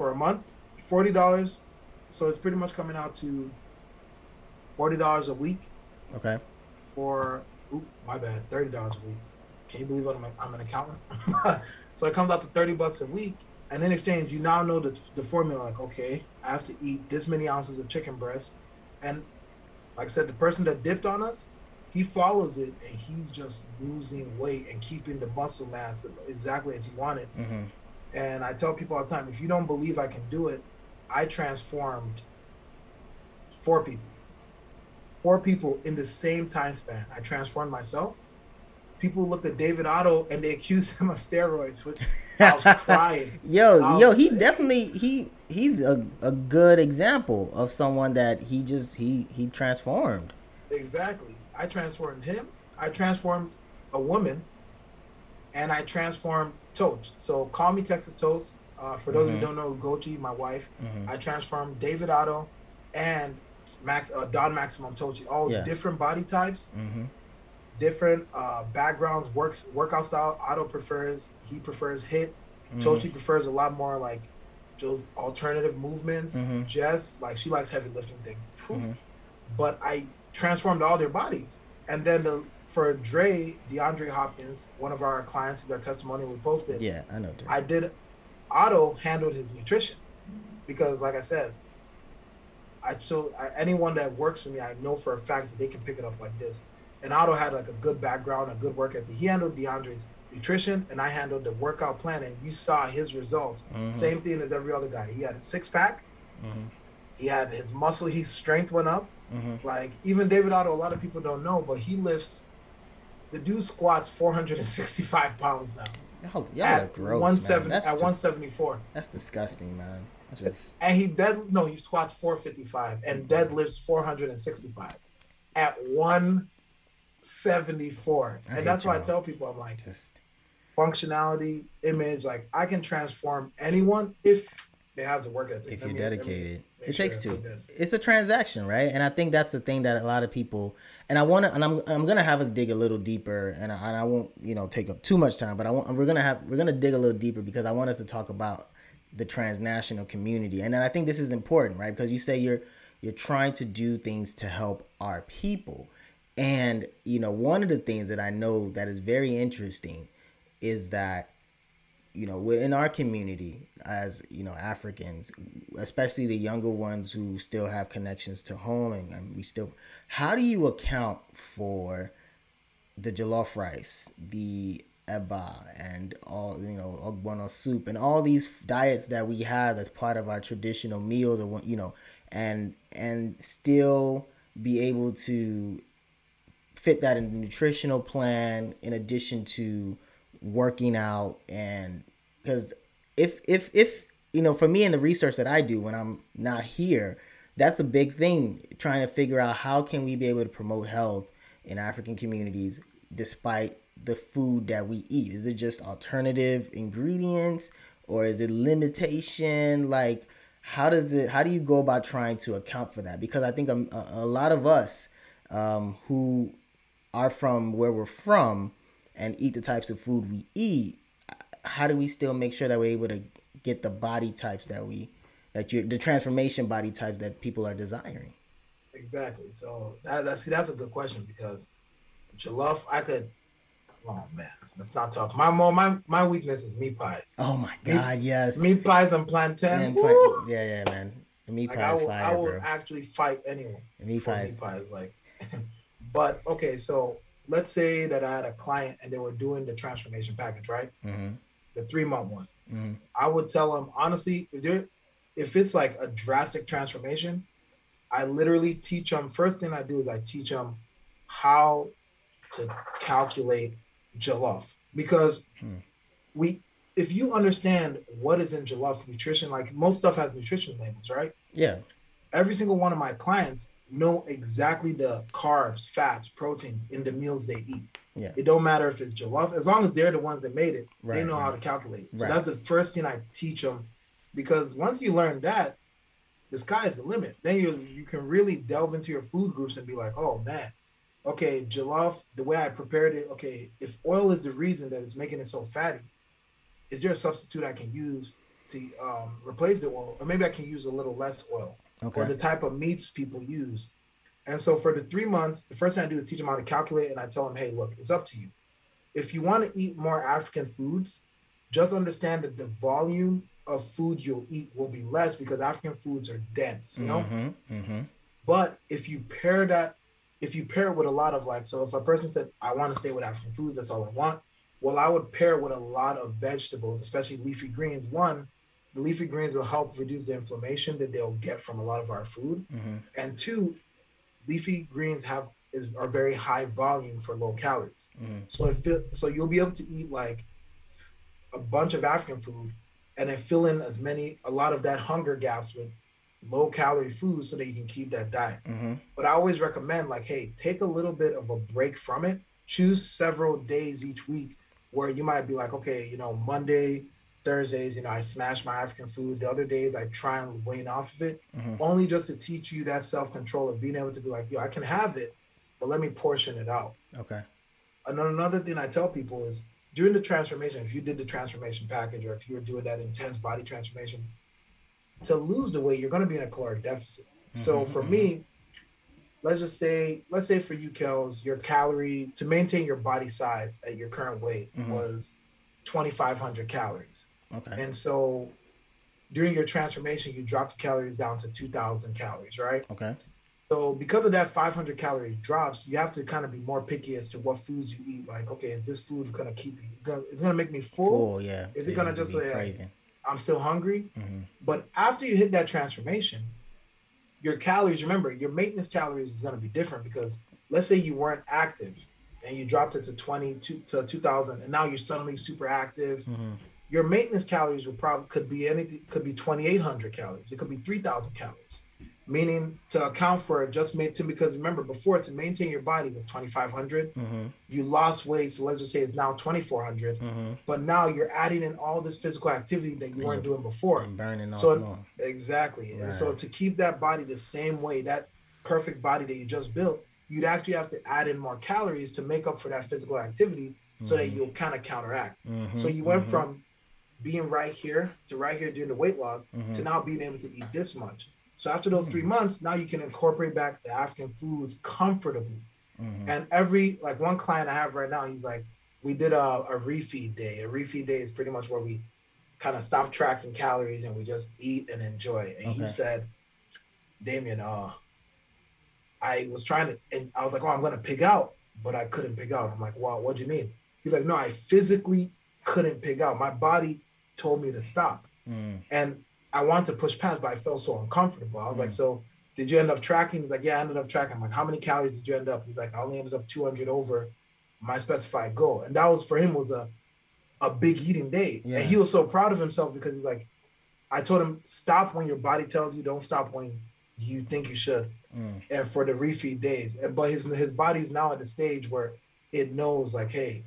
For a month, forty dollars, so it's pretty much coming out to forty dollars a week. Okay. For oop, my bad, thirty dollars a week. Can you believe I'm, I'm an accountant? so it comes out to thirty bucks a week and in exchange, you now know the, the formula. Like, okay, I have to eat this many ounces of chicken breast, and Like I said, the person that dipped on us, he follows it and he's just losing weight and keeping the muscle mass exactly as he wanted. Mm-hmm. And I tell people all the time, if you don't believe I can do it, I transformed four people. Four people in the same time span. I transformed myself. People looked at David Otto and they accused him of steroids, which I was crying. yo, was, yo, he definitely he he's a, a good example of someone that he just he he transformed. Exactly. I transformed him. I transformed a woman, and I transformed Toast. So call me Texas Toast. Uh, for those mm-hmm. who don't know, Gochi, my wife, mm-hmm. I transformed David Otto and Max uh, Don Maximum Tochi, all yeah. different body types, mm-hmm. different uh, backgrounds, works workout style. Otto prefers he prefers HIIT. mm Tochi prefers a lot more like those alternative movements. Mm-hmm. Jess like she likes heavy lifting things. Mm-hmm. But I transformed all their bodies. And then the, for Dre, DeAndre Hopkins, one of our clients, their testimony we posted. Yeah, I know. Dre. I did. Otto handled his nutrition because, like I said, I so I, anyone that works for me, I know for a fact that they can pick it up like this. And Otto had like a good background, a good work ethic. He handled DeAndre's nutrition, and I handled the workout plan. And you saw his results. Mm-hmm. Same thing as every other guy. He had a six pack. Mm-hmm. He had his muscle, his strength went up. Mm-hmm. Like even David Otto, a lot of people don't know, but he lifts. The dude squats 465 pounds now. Y'all, y'all at gross, 170, man. That's at just, 174. That's disgusting, man. Just... And he dead no, he squats 455 and deadlifts 465 at 174. and that's why I tell people I'm like just functionality, image, like I can transform anyone if they have the work ethic. If you're dedicated. it sure takes two. It's a transaction, right? And I think that's the thing that a lot of people and I want to and I'm I'm gonna have us dig a little deeper, and I, and I won't you know take up too much time, but I want we're gonna have we're gonna dig a little deeper because I want us to talk about the transnational community, and then I think this is important, right? Because you say you're you're trying to do things to help our people, and you know one of the things that I know that is very interesting is that you know within our community as you know africans especially the younger ones who still have connections to home and, and we still how do you account for the jollof rice the eba and all you know ogbono soup and all these diets that we have as part of our traditional meals or you know and and still be able to fit that in the nutritional plan in addition to working out and because if if if you know for me and the research that I do when I'm not here, that's a big thing trying to figure out how can we be able to promote health in African communities despite the food that we eat. Is it just alternative ingredients or is it limitation like how does it how do you go about trying to account for that because i think a, a lot of us um, who are from where we're from and eat the types of food we eat how do we still make sure that we're able to get the body types that we that you the transformation body types that people are desiring? Exactly. So that, that's that's a good question because jollof i could oh man let's not talk. My my my weakness is meat pies. Oh my god meat, yes. meat pies and plantain and pla- yeah yeah man. The meat like pies I will, fire, I will bro. actually fight anyone meat pies. meat pies like but okay so let's say that i had a client and they were doing the transformation package right mm-hmm the three month one. Mm-hmm. I would tell them honestly, if if it's like a drastic transformation, I literally teach them. First thing I do is I teach them how to calculate jollof because hmm. we if you understand what is in jollof nutrition, like most stuff has nutrition labels, right? Yeah. Every single one of my clients know exactly the carbs, fats, proteins in the meals they eat. Yeah. It don't matter if it's jollof, as long as they're the ones that made it, right, they know right. how to calculate it. So right. that's the first thing I teach them, because once you learn that, the sky is the limit. Then you you can really delve into your food groups and be like, oh man, okay, jollof, the way I prepared it, okay, if oil is the reason that it's making it so fatty, is there a substitute I can use to um, replace the oil, or maybe I can use a little less oil, okay. or the type of meats people use and so for the three months, the first thing I do is teach them how to calculate, and I tell them, hey, look, it's up to you. If you want to eat more African foods, just understand that the volume of food you'll eat will be less because African foods are dense, you know. Mm-hmm, mm-hmm. But if you pair that, if you pair it with a lot of like, so if a person said, I want to stay with African foods, that's all I want. Well, I would pair with a lot of vegetables, especially leafy greens. One, the leafy greens will help reduce the inflammation that they'll get from a lot of our food. Mm-hmm. And two, leafy greens have is are very high volume for low calories. Mhm. So if it, so you'll be able to eat like a bunch of African food and then fill in as many a lot of that hunger gaps with low calorie food so that you can keep that diet. Mm-hmm. But I always recommend like, hey, take a little bit of a break from it. Choose several days each week where you might be like, okay, you know, Monday, Thursdays, you know, I smash my African food. The other days I try and wane off of it, Mhm. only just to teach you that self control of being able to be like, yo, I can have it, but let me portion it out. Okay. And another thing I tell people is during the transformation, if you did the transformation package or if you were doing that intense body transformation, to lose the weight, you're going to be in a caloric deficit. So Mhm, for mhm. me, let's just say, let's say for you, Kels, your calorie to maintain your body size at your current weight Mhm. was 2,500 calories. Okay. And so during your transformation, you dropped the calories down to 2,000 calories, right? Okay. So because of that 500 calorie drops, you have to kind of be more picky as to what foods you eat. Like, okay, is this food gonna keep me? It's gonna, it's gonna make me full. Full, yeah. Is So it gonna just say, craving. I'm still hungry. Mhm. But after you hit that transformation, your calories, remember, your maintenance calories is gonna be different because let's say you weren't active and you dropped it to 20 to, to 2000 and now you're suddenly super active Mhm. Your maintenance calories will probably could be anything could be 2800 calories it could be 3000 calories meaning to account for just maintain because remember before to maintain your body was 2500 Mhm. you lost weight so let's just say it's now 2400 Mhm. but now you're adding in all this physical activity that you weren't doing before And burning off So- more. exactly and so to keep that body the same way that perfect body that you just built you'd actually have to add in more calories to make up for that physical activity so that Mhm. you'll kind of counteract Mhm. so you went Mhm. from being right here to right here doing the weight loss to Mhm. now being able to eat this much. So after those three months, now you can incorporate back the African foods comfortably. Mhm. And every like one client I have right now, he's like, we did a, a refeed day. A refeed day is pretty much where we kind of stop tracking calories and we just eat and enjoy. And he said, Damien, uh, I was trying to, and I was like, oh, I'm gonna pig out, but I couldn't pig out. I'm like, what do you mean? He's like, no, I physically couldn't pig out. My body told me to stop, Mhm. and I wanted to push past, but I felt so uncomfortable. I was like, Mm. so did you end up tracking? He's like, yeah, I ended up tracking. I'm like, how many calories did you end up? He's like, I only ended up 200 over my specified goal, and that was for him was a a big eating day, Yeah. and he was so proud of himself because he's like, I told him stop when your body tells you, don't stop when you think you should Mm. and for the refeed days. And but his his body's now at the stage where it knows like, hey,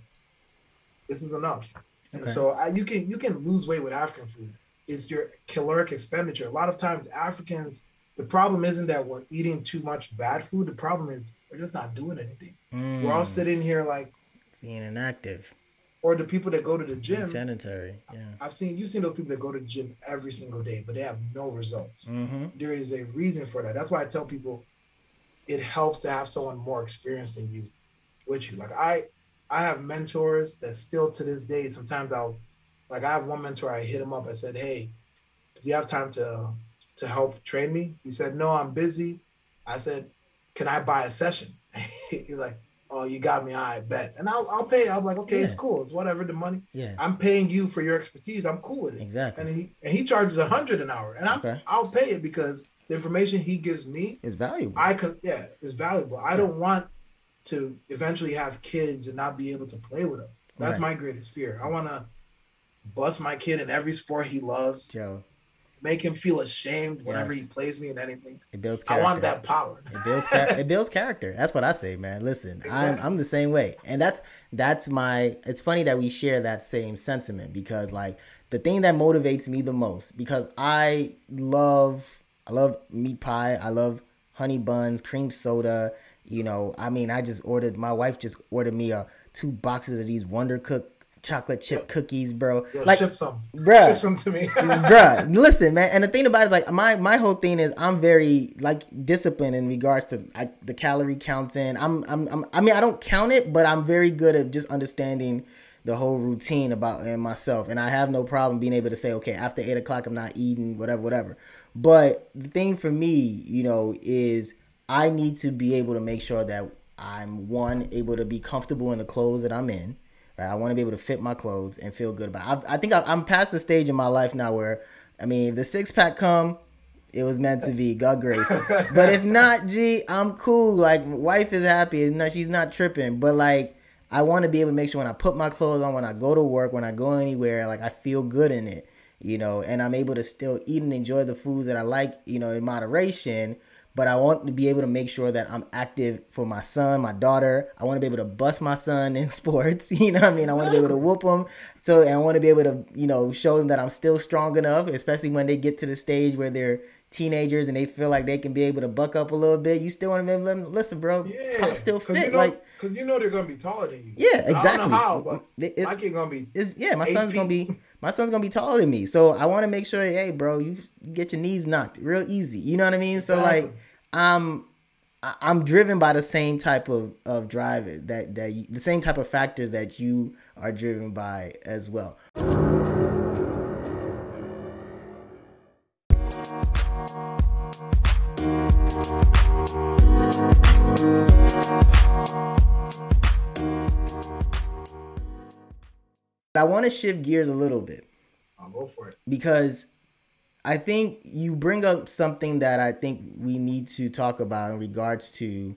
this is enough. And Okay. so I, you can you can lose weight with African food. It's your caloric expenditure. A lot of times Africans, the problem isn't that we're eating too much bad food. The problem is we're just not doing anything. We're all Mm. sitting here like, being inactive, or the people that go to the gym. sanitary. Yeah. I've seen you've seen those people that go to the gym every single day, but they have no results. Mm-hmm. there is a reason for that. That's why I tell people it helps to have someone more experienced than you with you. Like I I have mentors that still to this day, sometimes I'll like I have one mentor, I hit him up, I said, Hey, do you have time to to help train me? He said, No, I'm busy. I said, Can I buy a session? He's like, Oh, you got me, I bet. And I'll I'll pay. I'm like, okay, it's cool. It's whatever the money. Yeah. I'm paying you for your expertise. I'm cool with it Exactly. and he and he charges a hundred an hour, and I'm Okay. I'll pay it because the information he gives me, is valuable. I could yeah, is valuable. I don't want to eventually have kids and not be able to play with them. That's Right. my greatest fear. I want to bust my kid in every sport he loves, Joe, make him feel ashamed whenever Yes. he plays me in anything. it builds character. I want that power. It builds char- it builds character. That's what I say, man. Listen, I'm I'm the same way, and that's that's my. It's funny that we share that same sentiment because like the thing that motivates me the most because I love I love meat pie. I love honey buns, cream soda. You know, I mean, I just ordered. My wife just ordered me a two boxes of these Wonder Cook chocolate chip cookies, bro. Yo, like ship some, bruh. ship some to me. bruh listen man and the thing about it is like my my whole thing is i'm very like disciplined in regards to I, the calorie counting I'm, I'm i'm i mean i don't count it but i'm very good at just understanding the whole routine about in myself and i have no problem being able to say okay after eight o'clock i'm not eating whatever whatever but the thing for me you know is I need to be able to make sure that I'm one able to be comfortable in the clothes that I'm in. Right, I want to be able to fit my clothes and feel good about. It. I, I think I, I'm past the stage in my life now where, I mean, if the six pack come, it was meant to be. God grace. but if not, gee, I'm cool. Like, wife is happy. No, she's not tripping. But like, I want to be able to make sure when I put my clothes on, when I go to work, when I go anywhere, like I feel good in it, you know, and I'm able to still eat and enjoy the foods that I like, you know, in moderation but I want to be able to make sure that I'm active for my son, my daughter. I want to be able to bust my son in sports. You know what I mean? I want to be able to whoop him. So, and I want to be able to, you know, show them that I'm still strong enough, especially when they get to the stage where they're teenagers and they feel like they can be able to buck up a little bit. You still want to be able to them, listen, bro. Yeah, I'm still fit. You know, like, because you know they're gonna be taller than you. Yeah, exactly. how, but it's, my kid gonna be. It's yeah. My son's gonna be. My son's gonna be taller than me, so I want to make sure, hey, bro, you get your knees knocked real easy. You know what I mean? So exactly. like I'm I'm driven by the same type of, of drive that that you, the same type of factors that you are driven by as well. I want to shift gears a little bit. I'll go for it. Because I think you bring up something that I think we need to talk about in regards to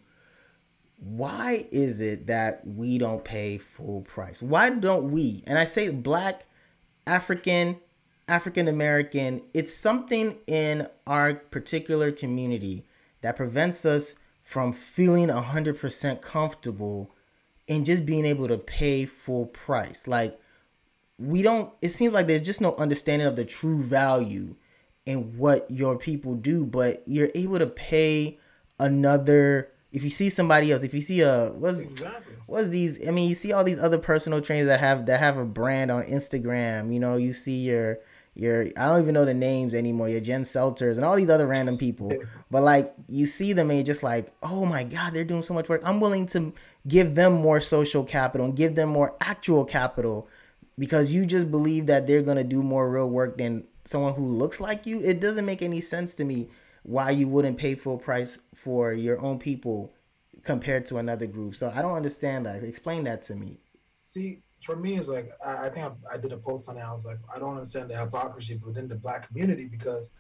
why is it that we don't pay full price? Why don't we? And I say black, African, African American, it's something in our particular community that prevents us from feeling 100% comfortable and just being able to pay full price. Like, we don't, it seems like there's just no understanding of the true value in what your people do, but you're able to pay another. If you see somebody else, if you see a what's exactly. what's these? I mean, you see all these other personal trainers that have that have a brand on Instagram. You know, you see your your I don't even know the names anymore. Your Jen Selters and all these other random people. But like you see them and you're just like, oh my god, they're doing so much work. I'm willing to give them more social capital and give them more actual capital because you just believe that they're gonna do more real work than someone who looks like you, it doesn't make any sense to me why you wouldn't pay full price for your own people compared to another group. So I don't understand that. Explain that to me. See, for me, it's like I, I think I, I, did a post on it. I was like, I don't understand the hypocrisy within the black community because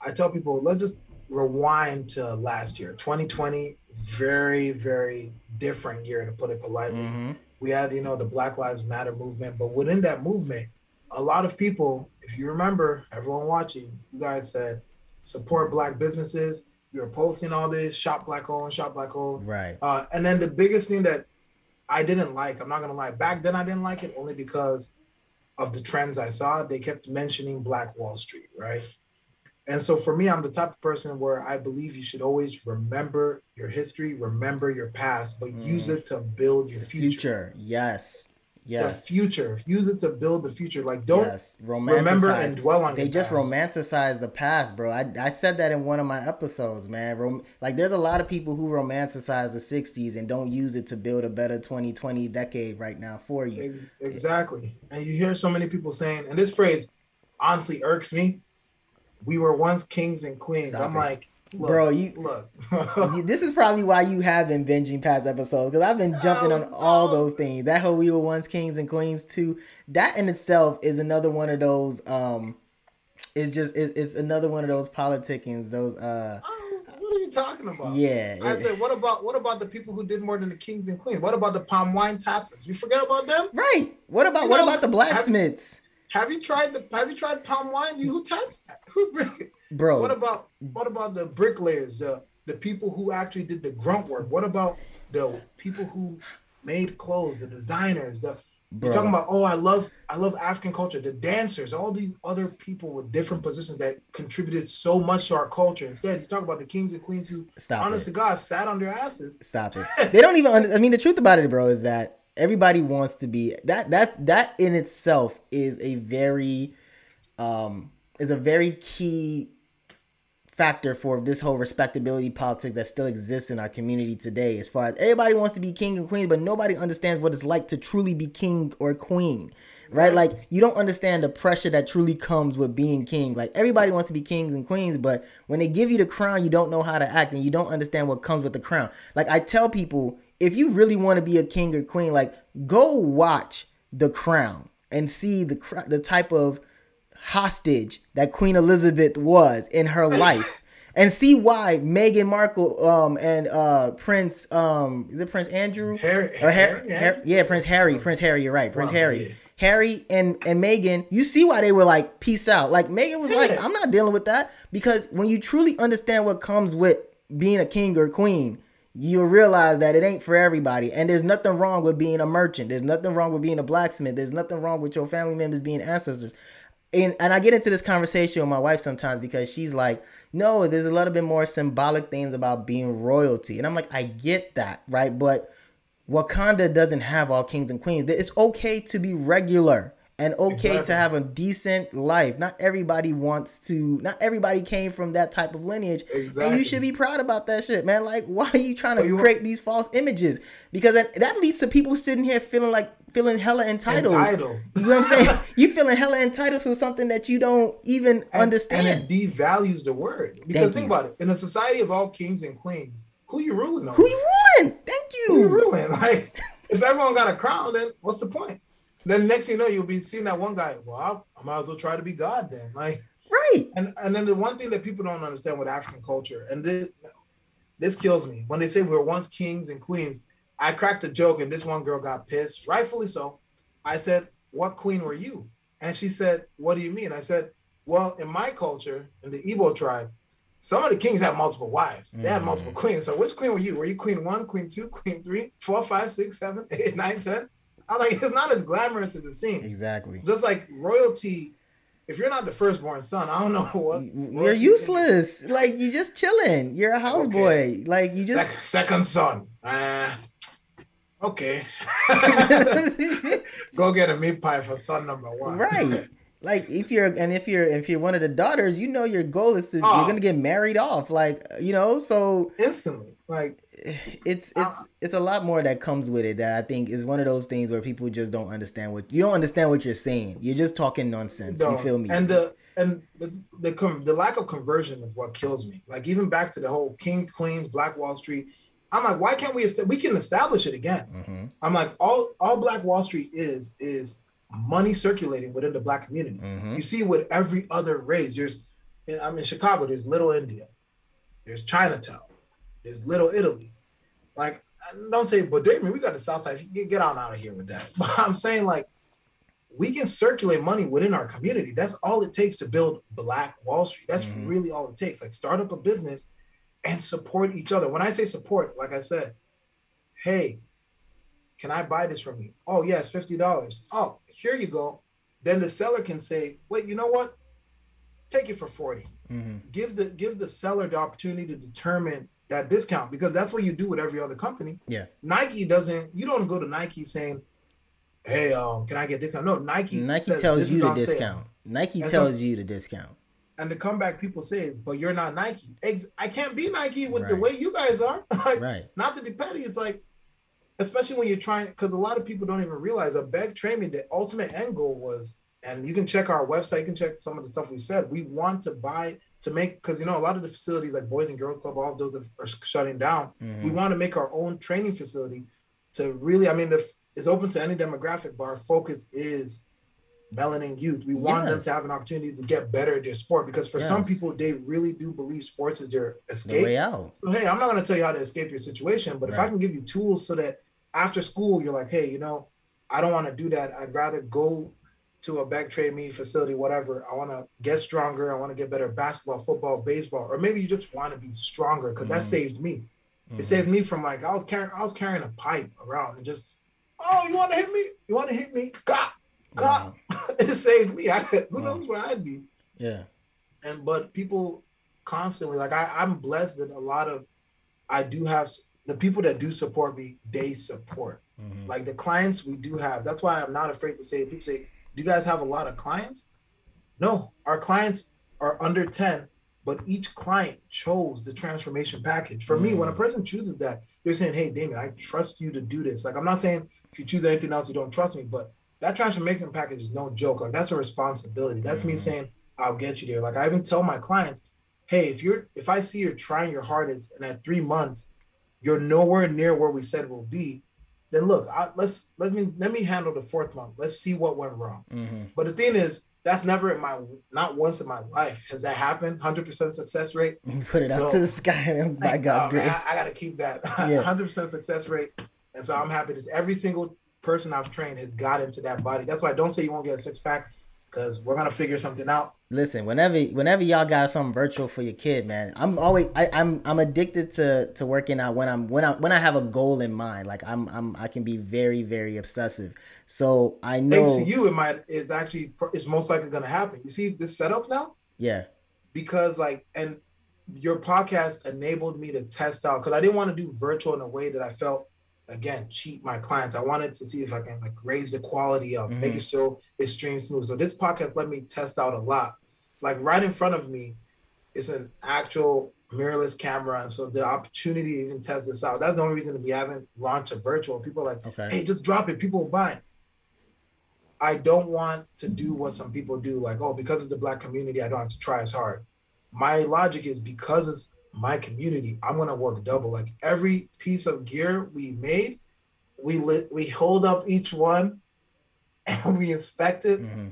I tell people, let's just rewind to last year, 2020. Very, very different year to put it politely. Mm-hmm. We had, you know, the Black Lives Matter movement, but within that movement, a lot of people if you remember, everyone watching, you guys said support black businesses. You're posting all this shop black owned, shop black owned. Right. Uh, and then the biggest thing that I didn't like, I'm not gonna lie, back then I didn't like it only because of the trends I saw. They kept mentioning Black Wall Street, right? And so for me, I'm the type of person where I believe you should always remember your history, remember your past, but mm. use it to build your future. future. Yes yes. the future. Use it to build the future. Like don't yes. remember and dwell on. It. They just past. romanticize the past, bro. I, I said that in one of my episodes, man. Rom- like there's a lot of people who romanticize the '60s and don't use it to build a better 2020 decade right now for you. Ex- exactly. And you hear so many people saying, and this phrase honestly irks me. We were once kings and queens. Stop I'm it. like, Look, bro, you look. this is probably why you have been binging past episodes because I've been jumping oh, on all no. those things. That whole we were once kings and queens too. That in itself is another one of those. Um, it's just it's, it's another one of those politicians. Those uh. What are you talking about? Yeah, I said, what about what about the people who did more than the kings and queens? What about the palm wine tappers? You forget about them? Right. What about you what know, about the blacksmiths? Have, you tried the Have you tried palm wine? Who taps that? Who bro. What about what about the bricklayers, the the people who actually did the grunt work? What about the people who made clothes, the designers, the Bro. You're talking about, oh, I love I love African culture, the dancers, all these other people with different positions that contributed so much to our culture. Instead, you talk about the kings and queens who, Stop honest it. to God, sat on their asses. Stop it. they don't even. Under, I mean, the truth about it, bro, is that everybody wants to be that. That's that in itself is a very, um, is a very key factor for this whole respectability politics that still exists in our community today. As far as everybody wants to be king and queen but nobody understands what it's like to truly be king or queen right. Like you don't understand the pressure that truly comes with being king. Like everybody wants to be kings and queens but when they give you the crown you don't know how to act and you don't understand what comes with the crown. Like i tell people if you really want to be a king or queen like go watch the crown and see the the type of hostage that Queen Elizabeth was in her life. and see why Meghan Markle um, and uh, Prince um, is it Prince Andrew Harry, or Harry, Harry, yeah Prince Harry Prince Harry you're right Prince Harry yeah. Harry and and Meghan you see why they were like peace out like Meghan was yeah. like I'm not dealing with that because when you truly understand what comes with being a king or queen you'll realize that it ain't for everybody. And there's nothing wrong with being a merchant. There's nothing wrong with being a blacksmith. There's nothing wrong with your family members being ancestors and and I get into this conversation with my wife sometimes because she's like, no, there's a little bit more symbolic things about being royalty, and I'm like, I get that, right? But Wakanda doesn't have all kings and queens. It's okay to be regular and okay exactly. to have a decent life. Not everybody wants to. Not everybody came from that type of lineage, exactly. and you should be proud about that shit, man. Like, why are you trying to oh, create want- these false images? Because that, that leads to people sitting here feeling like feeling hella entitled. entitled. You know what I'm saying? you feeling hella entitled to something that you don't even and, understand. And it devalues the word. Because Thank think you. about it. In a society of all kings and queens, who you ruling on? Who you ruling? Thank you. Who you ruling? Like, if everyone got a crown, then what's the point? Then next thing you know, you'll be seeing that one guy. Well, I, might as well try to be God then. Like, right. And and then the one thing that people don't understand with African culture, and this, this kills me when they say we are once kings and queens. I cracked a joke, and this one girl got pissed, rightfully so. I said, What queen were you? And she said, What do you mean? I said, Well, in my culture, in the Igbo tribe, some of the kings have multiple wives. They have multiple mm. queens. So which queen were you? Were you queen one, queen two, queen three, four, five, six, seven, eight, nine, ten? I'm like, it's not as glamorous as it seems. Exactly. Just like royalty, if you're not the firstborn son, I don't know what. You're useless. Like you're just chilling. You're a houseboy. Okay. Like you just second, second son. Uh, okay. Go get a meat pie for son number one. Right. Like if you're and if you're if you're one of the daughters, you know your goal is to oh. you're gonna get married off. Like you know, so instantly. Like it's it's it's a lot more that comes with it that I think is one of those things where people just don't understand what you don't understand what you're saying. You're just talking nonsense. No. You feel me? And the and the the, the lack of conversion is what kills me. Like even back to the whole King Queens Black Wall Street I'm like, why can't we? we can establish it again. Mm-hmm. I'm like, all all Black Wall Street is is money circulating within the Black community. Mm-hmm. You see, with every other race, there's, I'm in Chicago. There's Little India, there's Chinatown, there's Little Italy. Like, don't say, but Damien, we got the South Side. Get, get on out of here with that. But I'm saying, like, we can circulate money within our community. That's all it takes to build Black Wall Street. That's mm-hmm. really all it takes. Like, start up a business and support each other. When I say support, like I said, hey, can I buy this from you? Oh, yes, $50. Oh, here you go. Then the seller can say, wait, you know what? Take it for 40. Mm-hmm. Give the give the seller the opportunity to determine that discount because that's what you do with every other company. Yeah. Nike doesn't, you don't go to Nike saying, Hey, um, can I get discount? No, Nike Nike tells you the discount. Sale. Nike and tells so, you the discount and the comeback people say is, but you're not Nike. I can't be Nike with right. the way you guys are. like, right. Not to be petty, it's like, especially when you're trying, because a lot of people don't even realize Abeg Train Me. The ultimate end goal was, and you can check our website, you can check some of the stuff we said. We want to buy to make because you know a lot of the facilities like Boys and Girls Club, all of those are shutting down. Mm-hmm. We want to make our own training facility to really. I mean, the, it's open to any demographic, but our focus is melanin youth. We want yes. them to have an opportunity to get better at their sport because for yes. some people, they really do believe sports is their escape. The way out. So hey, I'm not going to tell you how to escape your situation, but right. if I can give you tools so that after school you're like, hey, you know, I don't want to do that. I'd rather go to Abeg Train Me facility, whatever. I want to get stronger. I want to get better basketball, football, baseball, or maybe you just want to be stronger because mm-hmm. that saved me. Mm-hmm. It saved me from like I was carrying I was carrying a pipe around and just, oh, you want to hit me? You want to hit me? God, God, it saved me. I who knows where I'd be. Yeah. And but people constantly like I, I'm blessed that a lot of I do have the people that do support me, they support. Mm-hmm. Like the clients we do have. That's why I'm not afraid to say people say, Do you guys have a lot of clients? No, our clients are under 10 but each client chose the transformation package. For mm. me, when a mm. person chooses that, they're saying, "Hey, Damien, I trust you to do this." Like I'm not saying if you choose anything else, you don't trust me, but that transformation package is no joke. Like that's a responsibility. That's mm. me saying, "I'll get you there." Like I even tell my clients, "Hey, if you're if I see you're trying your hardest and at three months you're nowhere near where we said we'll be, then look, I, let's let me let me handle the fourth month. Let's see what went wrong." Mm-hmm. But the thing is that's never in my not once in my life has that happened. Hundred percent success rate. Put it so, to the sky by God's grace. I, I, gotta keep that hundred percent success rate, and so I'm happy. Just every single person I've trained has got into that body. That's why I don't say you won't get a six pack because we're gonna figure something out. Listen, whenever whenever y'all got something virtual for your kid, man, I'm always I, am I'm, I'm addicted to to working out when I'm when I when I have a goal in mind. Like I'm I'm I can be very very obsessive. So I know thanks to you, it might it's actually it's most likely gonna happen. You see this setup now? Yeah. Because like and your podcast enabled me to test out because I didn't want to do virtual in a way that I felt again cheat my clients. I wanted to see if I can like raise the quality of mm-hmm. making sure it streams smooth. So this podcast let me test out a lot. Like right in front of me is an actual mirrorless camera, and so the opportunity to even test this out. That's the only reason we haven't launched a virtual. People are like, okay. hey, just drop it. People will buy it. I don't want to do what some people do, like, oh, because it's the black community, I don't have to try as hard. My logic is because it's my community, I'm gonna work double. Like every piece of gear we made, we lit, we hold up each one, and we inspect it, mm-hmm.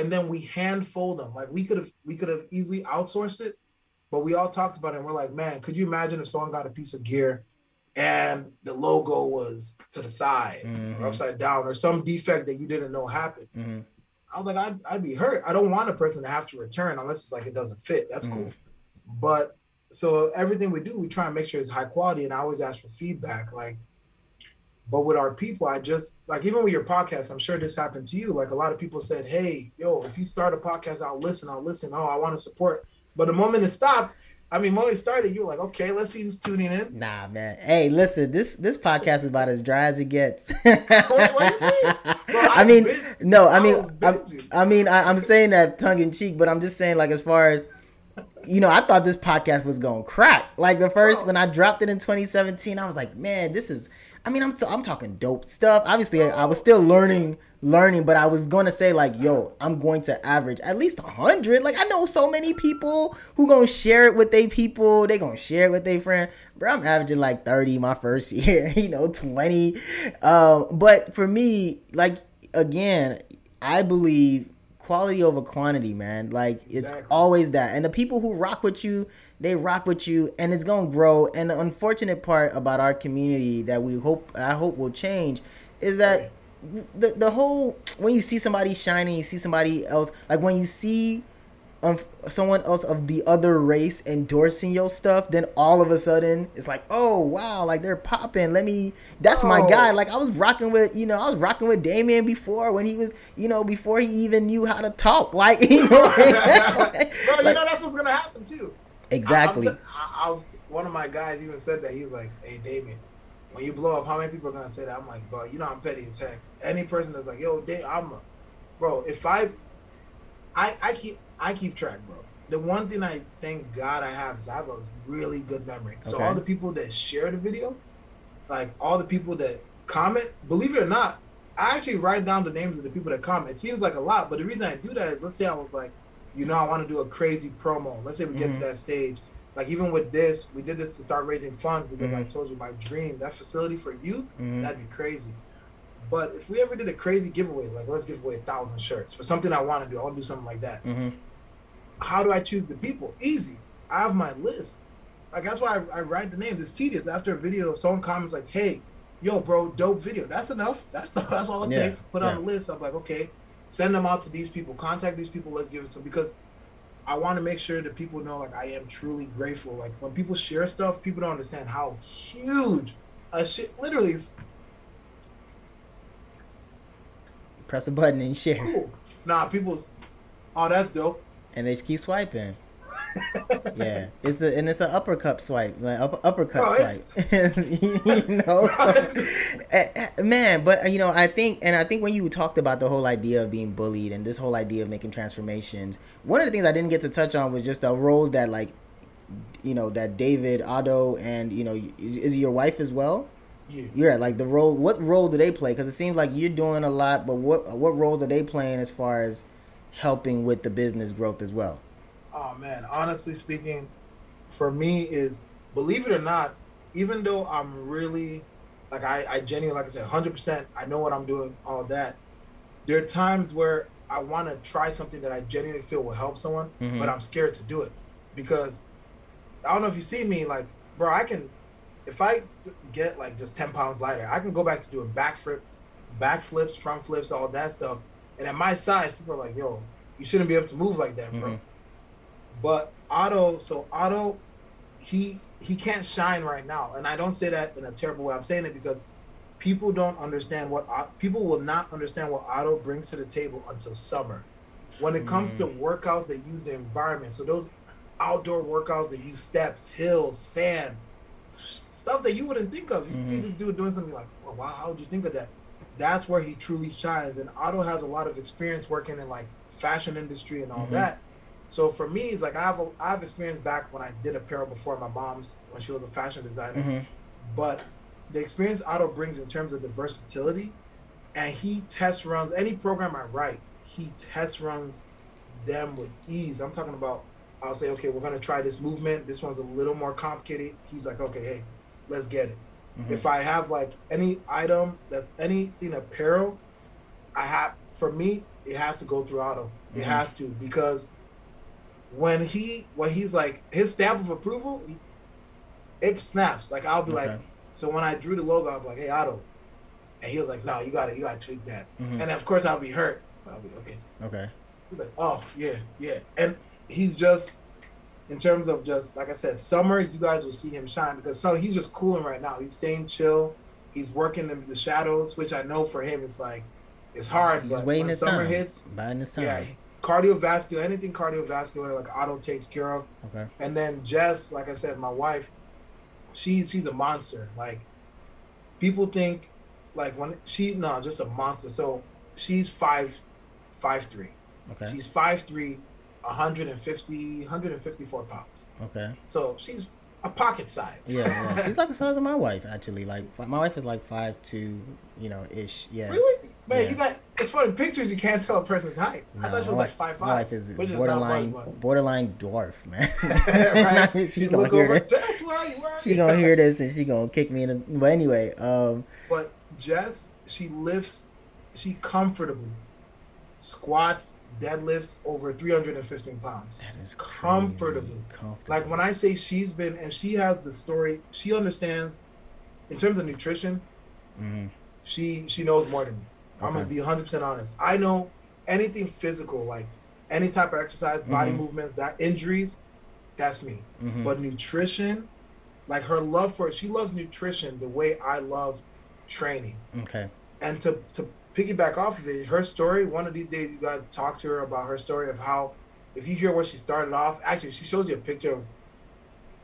And then we hand fold them. Like we could have we could have easily outsourced it, but we all talked about it. and We're like, man, could you imagine if someone got a piece of gear and the logo was to the side mm-hmm. or upside down or some defect that you didn't know happened? Mm-hmm. I was like, I'd, I'd be hurt. I don't want a person to have to return unless it's like it doesn't fit. That's cool. Mm-hmm. But so everything we do, we try and make sure it's high quality. And I always ask for feedback. Like, but with our people, I just like even with your podcast, I'm sure this happened to you. Like a lot of people said, Hey, yo, if you start a podcast, I'll listen, I'll listen. Oh, I want to support. But the moment it stopped, I mean, when we started, you were like, okay, let's see who's tuning in. Nah, man. Hey, listen, this this podcast is about as dry as it gets. what I mean, no, I mean, I, I mean, I, I'm saying that tongue in cheek, but I'm just saying, like, as far as you know, I thought this podcast was going to crack. Like the first, oh. when I dropped it in 2017, I was like, man, this is, I mean, I'm still, I'm talking dope stuff. Obviously, I, I was still learning, learning, but I was going to say like, yo, I'm going to average at least 100. Like I know so many people who to share it with their people. They to share it with their friend. Bro, I'm averaging like 30 my first year, you know, 20. Um, but for me, like, again, I believe quality over quantity, man. Like it's always that. And the people who rock with you, they rock with you and it's going to grow. And the unfortunate part about our community that we hope I hope will change is that the the whole when you see somebody shining, you see somebody else like when you see um, someone else of the other race endorsing your stuff, then all of a sudden it's like, oh wow, like they're popping. Let me. That's oh. my guy. Like I was rocking with, you know, I was rocking with Damien before when he was, you know, before he even knew how to talk. Like you know, like, Bro, you know that's what's gonna happen too. Exactly. I, I, I, was one of my guys even said that he was like, hey Damien. When you blow up, how many people are gonna say that? I'm like, bro, you know I'm petty as heck. Any person that's like, yo, Dave, I'm a, bro. If I, I, I keep I keep track, bro. The one thing I thank God I have is I have a really good memory. So okay. all the people that share the video, like all the people that comment, believe it or not, I actually write down the names of the people that comment. It seems like a lot, but the reason I do that is let's say I was like, you know, I want to do a crazy promo. Let's say we get mm-hmm. to that stage. Like even with this, we did this to start raising funds because mm-hmm. I told you my dream, that facility for youth, mm-hmm. that'd be crazy. But if we ever did a crazy giveaway, like let's give away a thousand shirts for something I want to do, I'll do something like that. How do I choose the people? Easy. I have my list. Like that's why I, I write the names. It's tedious. After a video, someone comments like, "Hey, yo, bro, dope video." That's enough. That's that's all it yeah. takes. Put yeah. on a list. I'm like, okay, send them out to these people. Contact these people. Let's give it to them because I want to make sure that people know like I am truly grateful. Like when people share stuff, people don't understand how huge a shit literally is. Press a button and share. Nah, people. Oh, that's dope and they just keep swiping. yeah, it's a and it's an uppercut swipe, like upper, uppercut oh, swipe. you know, so, uh, man. But you know, I think, and I think when you talked about the whole idea of being bullied and this whole idea of making transformations, one of the things I didn't get to touch on was just the roles that, like, you know, that David Otto and you know, is your wife as well? Yeah. yeah, like the role. What role do they play? Because it seems like you're doing a lot, but what what roles are they playing as far as helping with the business growth as well? Oh man, honestly speaking, for me is believe it or not, even though I'm really like I, I genuinely like I said, hundred percent, I know what I'm doing, all that. There are times where I want to try something that I genuinely feel will help someone, mm-hmm. but I'm scared to do it because I don't know if you see me like, bro, I can if I get like just ten pounds lighter, I can go back to doing backflip, backflips, front flips, all that stuff. And at my size, people are like, "Yo, you shouldn't be able to move like that, bro." Mm-hmm. But Otto, so Otto, he he can't shine right now, and I don't say that in a terrible way. I'm saying it because people don't understand what people will not understand what Otto brings to the table until summer. When it comes mm-hmm. to workouts that use the environment, so those outdoor workouts that use steps, hills, sand, stuff that you wouldn't think of. You mm-hmm. see this dude doing something like, oh, wow, how would you think of that? That's where he truly shines. And Otto has a lot of experience working in like fashion industry and all mm-hmm. that. So for me, it's like I have a, I have experience back when I did apparel before my mom's when she was a fashion designer. Mm-hmm. But the experience Otto brings in terms of the versatility, and he test runs any program I write. He test runs them with ease. I'm talking about I'll say, okay, we're gonna try this movement. This one's a little more complicated. He's like, okay, hey, let's get it. Mm-hmm. If I have like any item that's anything apparel, I have for me, it has to go through Otto. It mm-hmm. has to because when he when he's like his stamp of approval, it snaps. Like I'll be okay. like, so when I drew the logo, I'll be like, hey Otto, and he was like, no, you got to you got to tweak that. Mm-hmm. And of course I'll be hurt. I'll be okay. Okay. He's like, oh yeah, yeah, and he's just in terms of just like I said, summer you guys will see him shine because so he's just cooling right now. He's staying chill. He's working in the shadows, which I know for him it's like it's hard. He's but waiting when summer time. hits, biding his time. Yeah, cardiovascular, anything cardiovascular, like Otto takes care of. Okay. And then Jess, like I said, my wife, she's she's a monster. Like people think, like when she no, just a monster. So she's five, five three. Okay. She's five three 150, 154 pounds. Okay. So she's a pocket size. Yeah, yeah. she's like the size of my wife actually. Like my wife is like five two, you know, ish. Yeah. Really? Man, yeah. you got it's funny pictures. You can't tell a person's height. No, I thought she was like five five. My wife is borderline is borderline dwarf, man. right? she gonna hear over, this. Jess, where are you? Where are she gonna hear this and she gonna kick me in. The, but anyway, um. But Jess, she lifts, she comfortably squats, deadlifts over 315 pounds. That is comfortably. Comfortable. Like when I say she's been, and she has the story, she understands in terms of nutrition. Mm-hmm. She she knows more than me. Okay. I'm gonna be 100 percent honest. I know anything physical, like any type of exercise, body mm-hmm. movements, that injuries, that's me. Mm-hmm. But nutrition, like her love for it, she loves nutrition the way I love training. Okay. And to to piggyback off of it, her story, one of these days you gotta talk to her about her story of how if you hear where she started off, actually she shows you a picture of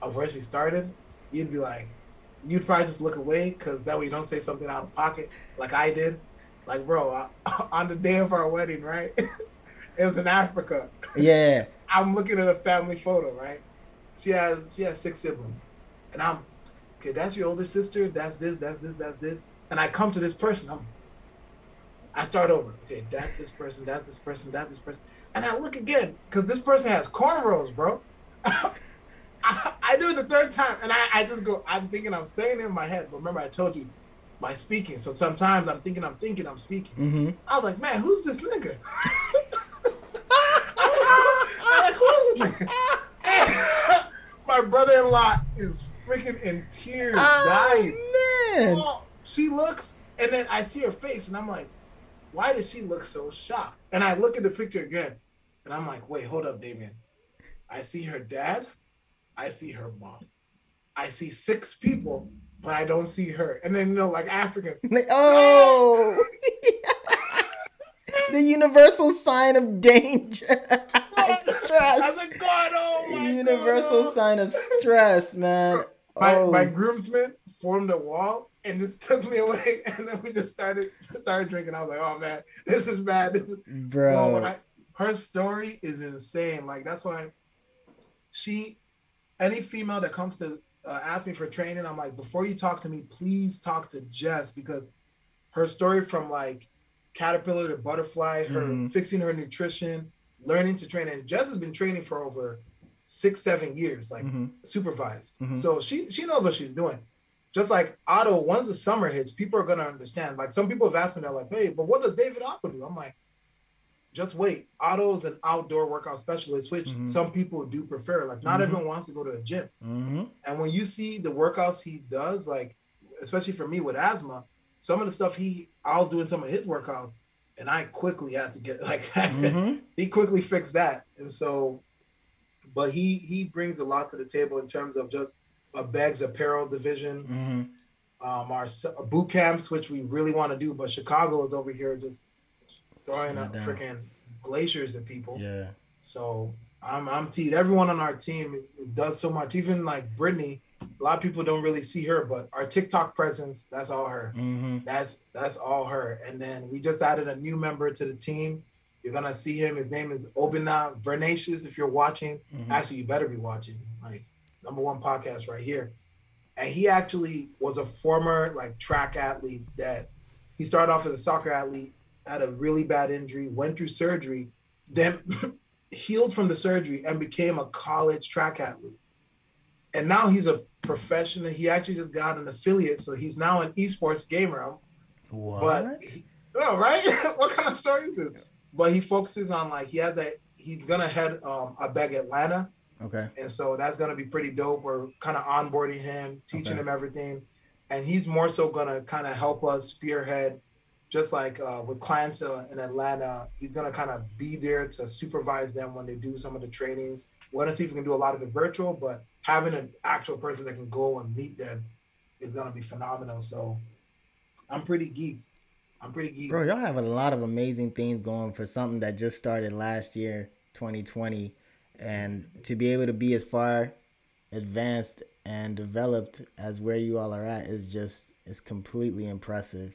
of where she started, you'd be like, you'd probably just look away because that way you don't say something out of pocket like I did. Like, bro, I, on the day of our wedding, right? it was in Africa. Yeah. I'm looking at a family photo, right? She has she has six siblings, and I'm okay. That's your older sister. That's this. That's this. That's this. And I come to this person. I'm I start over. Okay, that's this person, that's this person, that's this person. And I look again, because this person has cornrows, bro. I, I, do it the third time, and I, I just go, I'm thinking I'm saying it in my head. But remember, I told you my speaking. So sometimes I'm thinking I'm thinking I'm speaking. Mm-hmm. I was like, man, who's this nigga? like, who is this nigga? my brother-in-law is freaking in tears, oh, dying. Man. Oh, she looks, and then I see her face, and I'm like, why does she look so shocked? And I look at the picture again, and I'm like, wait, hold up, Damien. I see her dad, I see her mom, I see six people, but I don't see her. And then you know, like African. Oh, the universal sign of danger. stress. Like, God, oh my Universal God. sign of stress, man. My, oh. my groomsmen formed a wall and just took me away, and then we just started started drinking. I was like, oh man, this is bad. This is bro. I- her story is insane. Like that's why she, any female that comes to uh, ask me for training, I'm like, before you talk to me, please talk to Jess because her story from like caterpillar to butterfly, her Mhm. fixing her nutrition, learning to train, and Jess has been training for over six, seven years, like Mhm. supervised. Mhm. So she she knows what she's doing. Just like Otto, once the summer hits, people are gonna understand. Like some people have asked me, they're like, "Hey, but what does David Otto do?" I'm like, just wait. Otto's an outdoor workout specialist, which Mhm. some people do prefer. Like not Mhm. everyone wants to go to a gym. Mhm. And when you see the workouts he does, like especially for me with asthma, some of the stuff he I was doing some of his workouts, and I quickly had to get like Mhm. he quickly fixed that. And so, but he he brings a lot to the table in terms of just Abeg's apparel division, Mhm. um, our boot camps, which we really want to do, but Chicago is over here just throwing up freaking glaciers at people. Yeah. So I'm I'm teed. Everyone on our team does so much. Even like Brittany, a lot of people don't really see her, but our TikTok presence, that's all her. Mhm. That's that's all her. And then we just added a new member to the team. You're gonna see him. His name is Obina Vernacious. If you're watching, Mhm. actually, you better be watching. Like number one podcast right here. And he actually was a former like track athlete that he started off as a soccer athlete, had a really bad injury, went through surgery, then healed from the surgery and became a college track athlete. And now he's a professional. He actually just got an affiliate, so he's now an esports gamer. What? But he- oh, right? what kind of story is this? But he focuses on like he has that he's gonna head um Abeg Atlanta, okay. and so that's gonna be pretty dope. We're kind of onboarding him, teaching Okay. him everything, and he's more so gonna kind of help us spearhead, just like uh, with clients uh, in Atlanta. He's gonna kind of be there to supervise them when they do some of the trainings. We're gonna see if we can do a lot of the virtual, but having an actual person that can go and meet them is gonna be phenomenal. So I'm pretty geeked. I'm pretty geeked. Bro, y'all have a lot of amazing things going for something that just started last year, 2020. And to be able to be as far advanced and developed as where you all are at is just is completely impressive.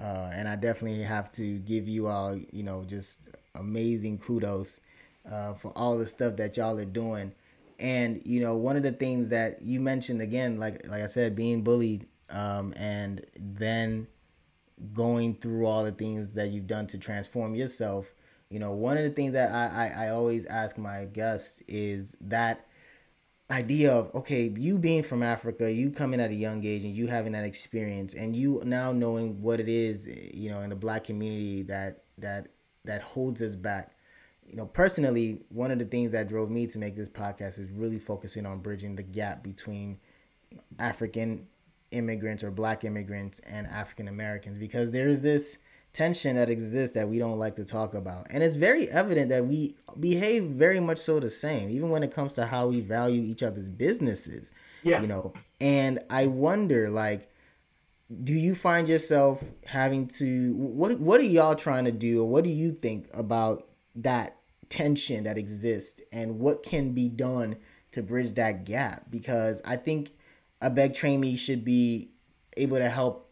Uh, and I definitely have to give you all, you know, just amazing kudos uh, for all the stuff that y'all are doing. And you know, one of the things that you mentioned again, like like I said, being bullied, um, and then going through all the things that you've done to transform yourself. You know, one of the things that I, I, I always ask my guests is that idea of okay, you being from Africa, you coming at a young age and you having that experience and you now knowing what it is, you know, in the black community that that that holds us back. You know, personally, one of the things that drove me to make this podcast is really focusing on bridging the gap between African immigrants or black immigrants and African Americans because there's this tension that exists that we don't like to talk about. And it's very evident that we behave very much so the same, even when it comes to how we value each other's businesses. Yeah. You know, and I wonder like do you find yourself having to what what are y'all trying to do or what do you think about that tension that exists and what can be done to bridge that gap because I think Abeg Train Me should be able to help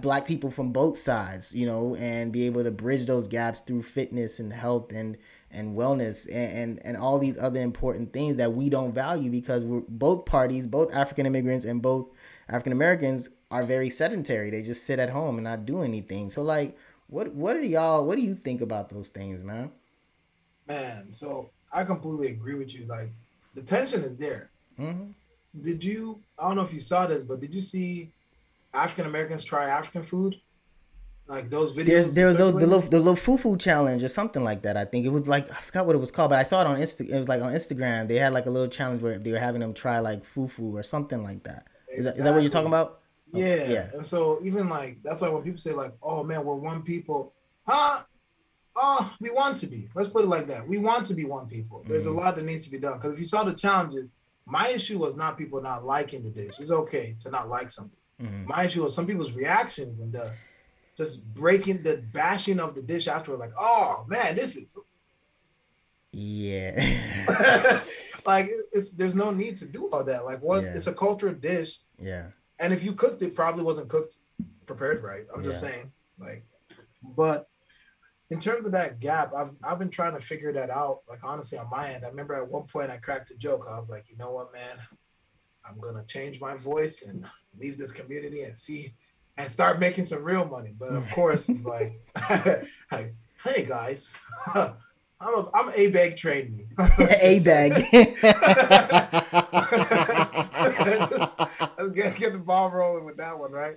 black people from both sides, you know, and be able to bridge those gaps through fitness and health and and wellness and, and and all these other important things that we don't value because we're both parties, both African immigrants and both African Americans are very sedentary. They just sit at home and not do anything. So like what what are y'all what do you think about those things, man? Man, so I completely agree with you. Like the tension is there. hmm Did you? I don't know if you saw this, but did you see African Americans try African food? Like those videos. There's there was those the little the little fufu challenge or something like that. I think it was like I forgot what it was called, but I saw it on Insta. It was like on Instagram. They had like a little challenge where they were having them try like fufu or something like that. Is that is that what you're talking about? Oh, Yeah. yeah. And so even like that's why when people say like, "Oh man, we're one people," huh? Oh, we want to be. Let's put it like that. We want to be one people. There's Mhm. a lot that needs to be done. Because if you saw the challenges, my issue was not people not liking the dish. It's okay to not like something. Mhm. My issue was some people's reactions and the just breaking the bashing of the dish afterward. Like, oh man, this is Yeah. like it's there's no need to do all that. Like what? Yeah. It's a cultural dish. Yeah. And if you cooked it, probably wasn't cooked prepared right. I'm just saying. Like, but in terms of that gap, I've I've been trying to figure that out. Like honestly, on my end, I remember at one point I cracked a joke. I was like, you know what, man, I'm gonna change my voice and leave this community and see and start making some real money. But of course, it's like, like hey guys, I'm a, I'm Abeg Train Me. a bag. let's get, get the ball rolling with that one, right?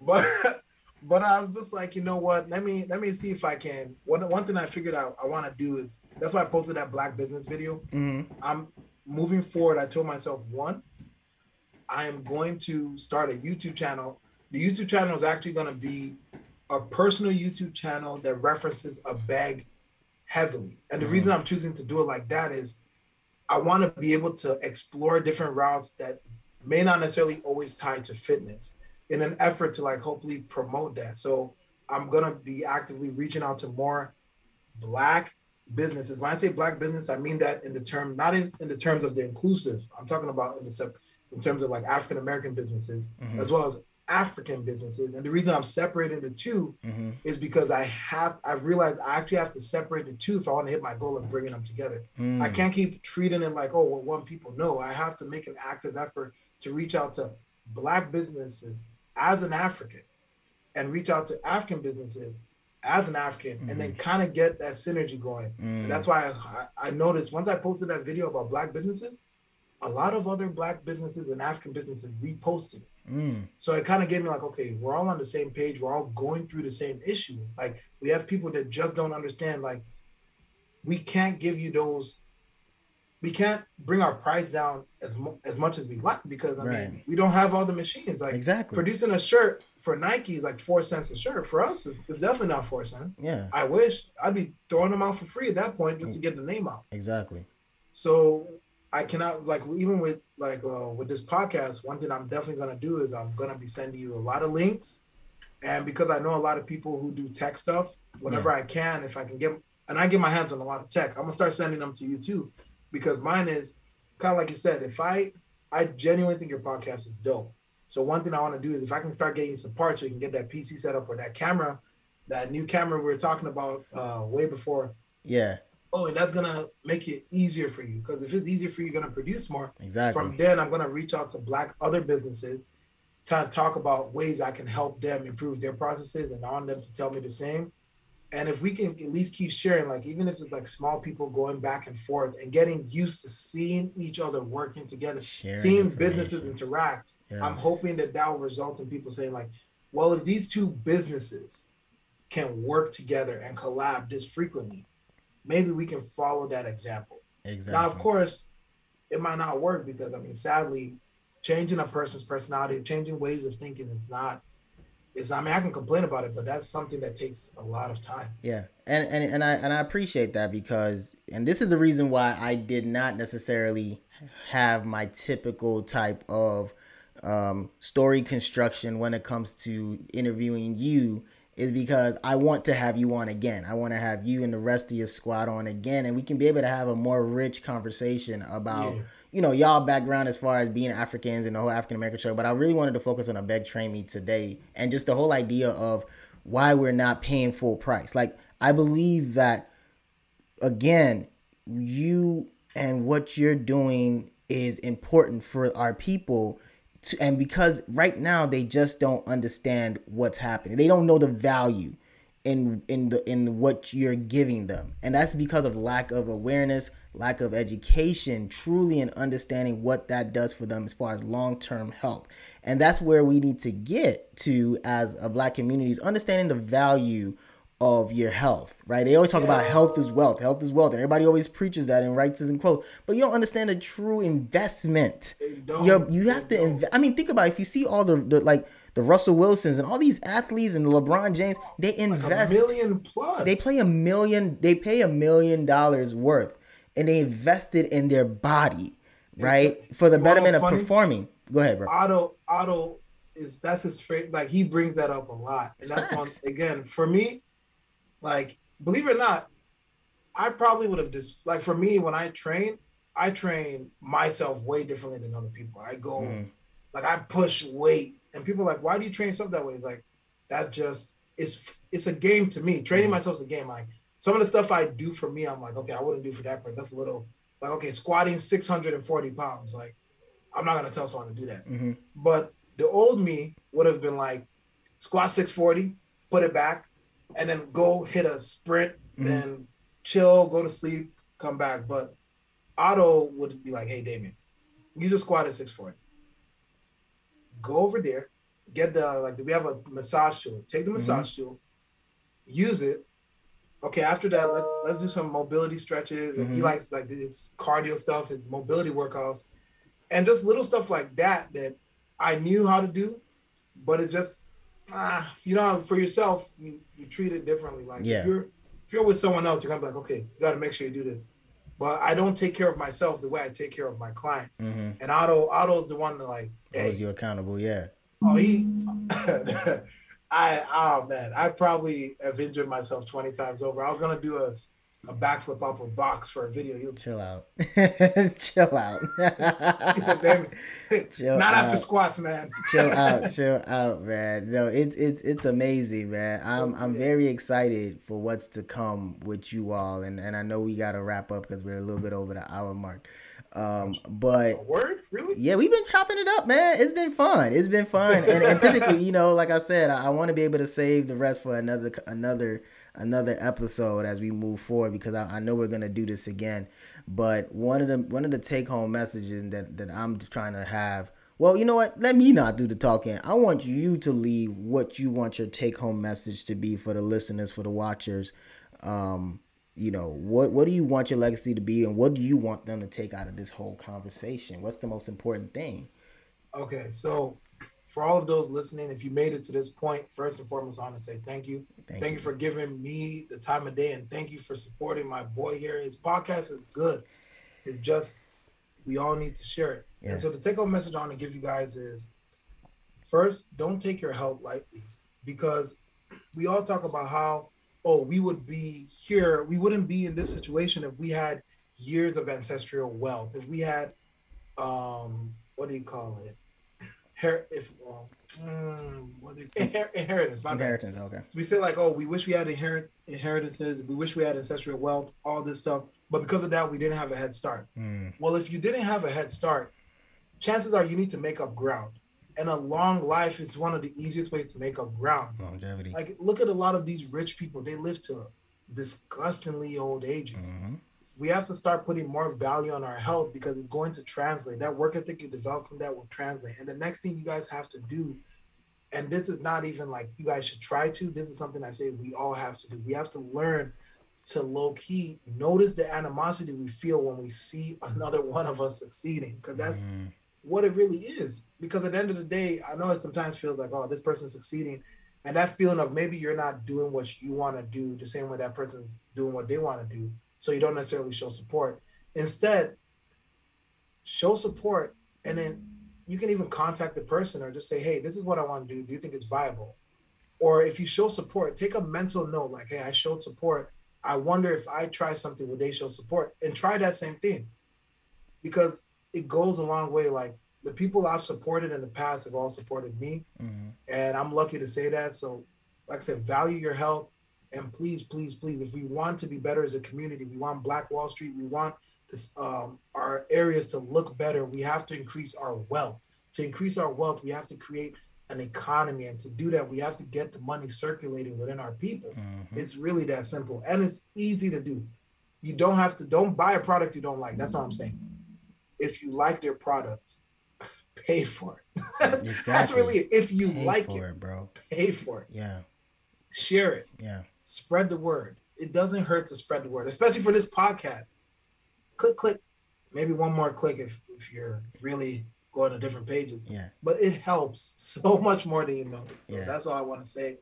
But but I was just like, you know what? Let me let me see if I can. One one thing I figured out I want to do is that's why I posted that black business video. Mm-hmm. I'm moving forward. I told myself one, I am going to start a YouTube channel. The YouTube channel is actually going to be a personal YouTube channel that references Abeg heavily. And the mm-hmm. reason I'm choosing to do it like that is I want to be able to explore different routes that may not necessarily always tie to fitness in an effort to like hopefully promote that. So I'm gonna be actively reaching out to more black businesses. When I say black business, I mean that in the term, not in, in the terms of the inclusive. I'm talking about in the in terms of like African American businesses mm-hmm. as well as African businesses. And the reason I'm separating the 2 mm-hmm. is because I have I've realized I actually have to separate the two if I want to hit my goal of bringing them together. Mm. I can't keep treating it like oh well one people. No, I have to make an active effort to reach out to black businesses as an African and reach out to African businesses as an African mm-hmm. and then mm-hmm. kind of get that synergy going. Mm. And that's why I, I, noticed once I posted that video about black businesses, a lot of other black businesses and African businesses reposted it. Mm. So it kind of gave me like, okay, we're all on the same page. We're all going through the same issue. Like we have people that just don't understand. Like we can't give you those we can't bring our price down as mu- as much as we like because I right. mean we don't have all the machines. Like exactly producing a shirt for Nike is like four cents a shirt. For us, it's, it's definitely not four cents. Yeah, I wish I'd be throwing them out for free at that point just to get the name out. Exactly. So I cannot like even with like uh, with this podcast. One thing I'm definitely gonna do is I'm gonna be sending you a lot of links, and because I know a lot of people who do tech stuff, whenever yeah. I can, if I can get and I get my hands on a lot of tech, I'm gonna start sending them to you too because mine is kind of like you said. If I I genuinely think your podcast is dope. So one thing I want to do is if I can start getting some parts so you can get that PC set up or that camera, that new camera we were talking about uh, way before. Yeah. Oh, and that's gonna make it easier for you because if it's easier for you, you're gonna produce more. Exactly. From then, I'm gonna reach out to black other businesses, to talk about ways I can help them improve their processes, and on them to tell me the same and if we can at least keep sharing like even if it's like small people going back and forth and getting used to seeing each other working together sharing seeing businesses interact yes. i'm hoping that that will result in people saying like well if these two businesses can work together and collab this frequently maybe we can follow that example. Exactly now of course it might not work because i mean sadly changing a person's personality changing ways of thinking is not is I mean I can complain about it, but that's something that takes a lot of time. Yeah, and and and I and I appreciate that because and this is the reason why I did not necessarily have my typical type of um, story construction when it comes to interviewing you is because I want to have you on again. I want to have you and the rest of your squad on again, and we can be able to have a more rich conversation about. Yeah you know, y'all background as far as being Africans and the whole African American show, but I really wanted to focus on Abeg Train Me today and just the whole idea of why we're not paying full price. Like I believe that again, you and what you're doing is important for our people to, and because right now they just don't understand what's happening. They don't know the value in in the in what you're giving them. And that's because of lack of awareness, lack of education, truly in understanding what that does for them as far as long-term health. And that's where we need to get to as a black community is understanding the value of your health, right? They always talk about health is wealth, health is wealth, and everybody always preaches that and writes it in quotes. But you don't understand the true investment. You you have to invest. I mean, think about it. if you see all the, the like the Russell Wilsons and all these athletes and LeBron James, they invest like a million plus. They play a million. They pay a million dollars worth and they invested in their body, right, for the betterment of funny? performing. Go ahead, bro. Otto, Otto is that's his favorite. Like he brings that up a lot, and it's that's facts. one again for me. Like, believe it or not, I probably would have just like for me when I train, I train myself way differently than other people. I go mm. like I push weight, and people are like, why do you train yourself that way? It's like that's just it's it's a game to me. Training mm. myself is a game. Like some of the stuff I do for me, I'm like, okay, I wouldn't do for that person. That's a little like okay, squatting 640 pounds. Like I'm not gonna tell someone to do that. Mm-hmm. But the old me would have been like squat 640, put it back, and then go hit a sprint, mm-hmm. then chill, go to sleep, come back. But Otto would be like, hey Damien, you just squat squatted 640. Go over there, get the like we have a massage tool. Take the massage mm-hmm. tool, use it. Okay, after that, let's let's do some mobility stretches. And he mm-hmm. likes like his cardio stuff, his mobility workouts, and just little stuff like that that I knew how to do, but it's just ah, you know, for yourself, you, you treat it differently. Like yeah. if you're if you're with someone else, you're gonna be like, okay, you got to make sure you do this. But I don't take care of myself the way I take care of my clients. Mm-hmm. And Otto, Otto's the one that like holds you accountable. Yeah. Oh, he. I oh man, I probably have injured myself twenty times over. I was gonna do a a backflip off a box for a video. Was, chill out. chill out. chill Not out. after squats, man. chill out. Chill out, man. No, it's it's it's amazing, man. I'm I'm very excited for what's to come with you all, and and I know we got to wrap up because we're a little bit over the hour mark. Um, but word, really? Yeah, we've been chopping it up, man. It's been fun. It's been fun, and, and typically, you know, like I said, I, I want to be able to save the rest for another another another episode as we move forward because I, I know we're gonna do this again. But one of the one of the take home messages that that I'm trying to have. Well, you know what? Let me not do the talking. I want you to leave what you want your take home message to be for the listeners, for the watchers. Um, you know, what what do you want your legacy to be, and what do you want them to take out of this whole conversation? What's the most important thing? Okay, so for all of those listening, if you made it to this point, first and foremost, I want to say thank you. Thank, thank you. you. for giving me the time of day, and thank you for supporting my boy here. His podcast is good. It's just we all need to share it. Yeah. And so the take home message I want to give you guys is first, don't take your health lightly because we all talk about how oh we would be here, we wouldn't be in this situation if we had years of ancestral wealth, if we had um what do you call it? Her if well, mm, what inher- inheritance. inheritance. Bad. Okay. So we say like, oh, we wish we had inherit inheritances. We wish we had ancestral wealth. All this stuff, but because of that, we didn't have a head start. Mm. Well, if you didn't have a head start, chances are you need to make up ground. And a long life is one of the easiest ways to make up ground. Longevity. Like, look at a lot of these rich people. They live to disgustingly old ages. Mm-hmm we have to start putting more value on our health because it's going to translate. That work ethic you develop from that will translate. And the next thing you guys have to do, and this is not even like you guys should try to, this is something I say we all have to do. We have to learn to low key notice the animosity we feel when we see another one of us succeeding because that's mm. what it really is. Because at the end of the day, I know it sometimes feels like, oh, this person's succeeding. And that feeling of maybe you're not doing what you want to do the same way that person's doing what they want to do so you don't necessarily show support. Instead, show support and then you can even contact the person or just say, hey, this is what I want to do. Do you think it's viable? Or if you show support, take a mental note like, hey, I showed support. I wonder if I try something, would they show support? And try that same thing. Because it goes a long way. Like the people I've supported in the past have all supported me. Mm-hmm. And I'm lucky to say that. So, like I said, value your health, and please, please, please, if we want to be better as a community, we want Black Wall Street, we want this, um, our areas to look better, we have to increase our wealth. To increase our wealth, we have to create an economy. And to do that, we have to get the money circulating within our people. Mm-hmm. It's really that simple. And it's easy to do. You don't have to, don't buy a product you don't like. That's what I'm saying. If you like their product, pay for it. exactly. That's really it. If you pay like it, it, bro, pay for it. Yeah. Share it. Yeah spread the word. It doesn't hurt to spread the word, especially for this podcast. Click, click, maybe one more click if if you're really going to different pages. Yeah. But it helps so much more than you notice. So yeah. that's all I want to say.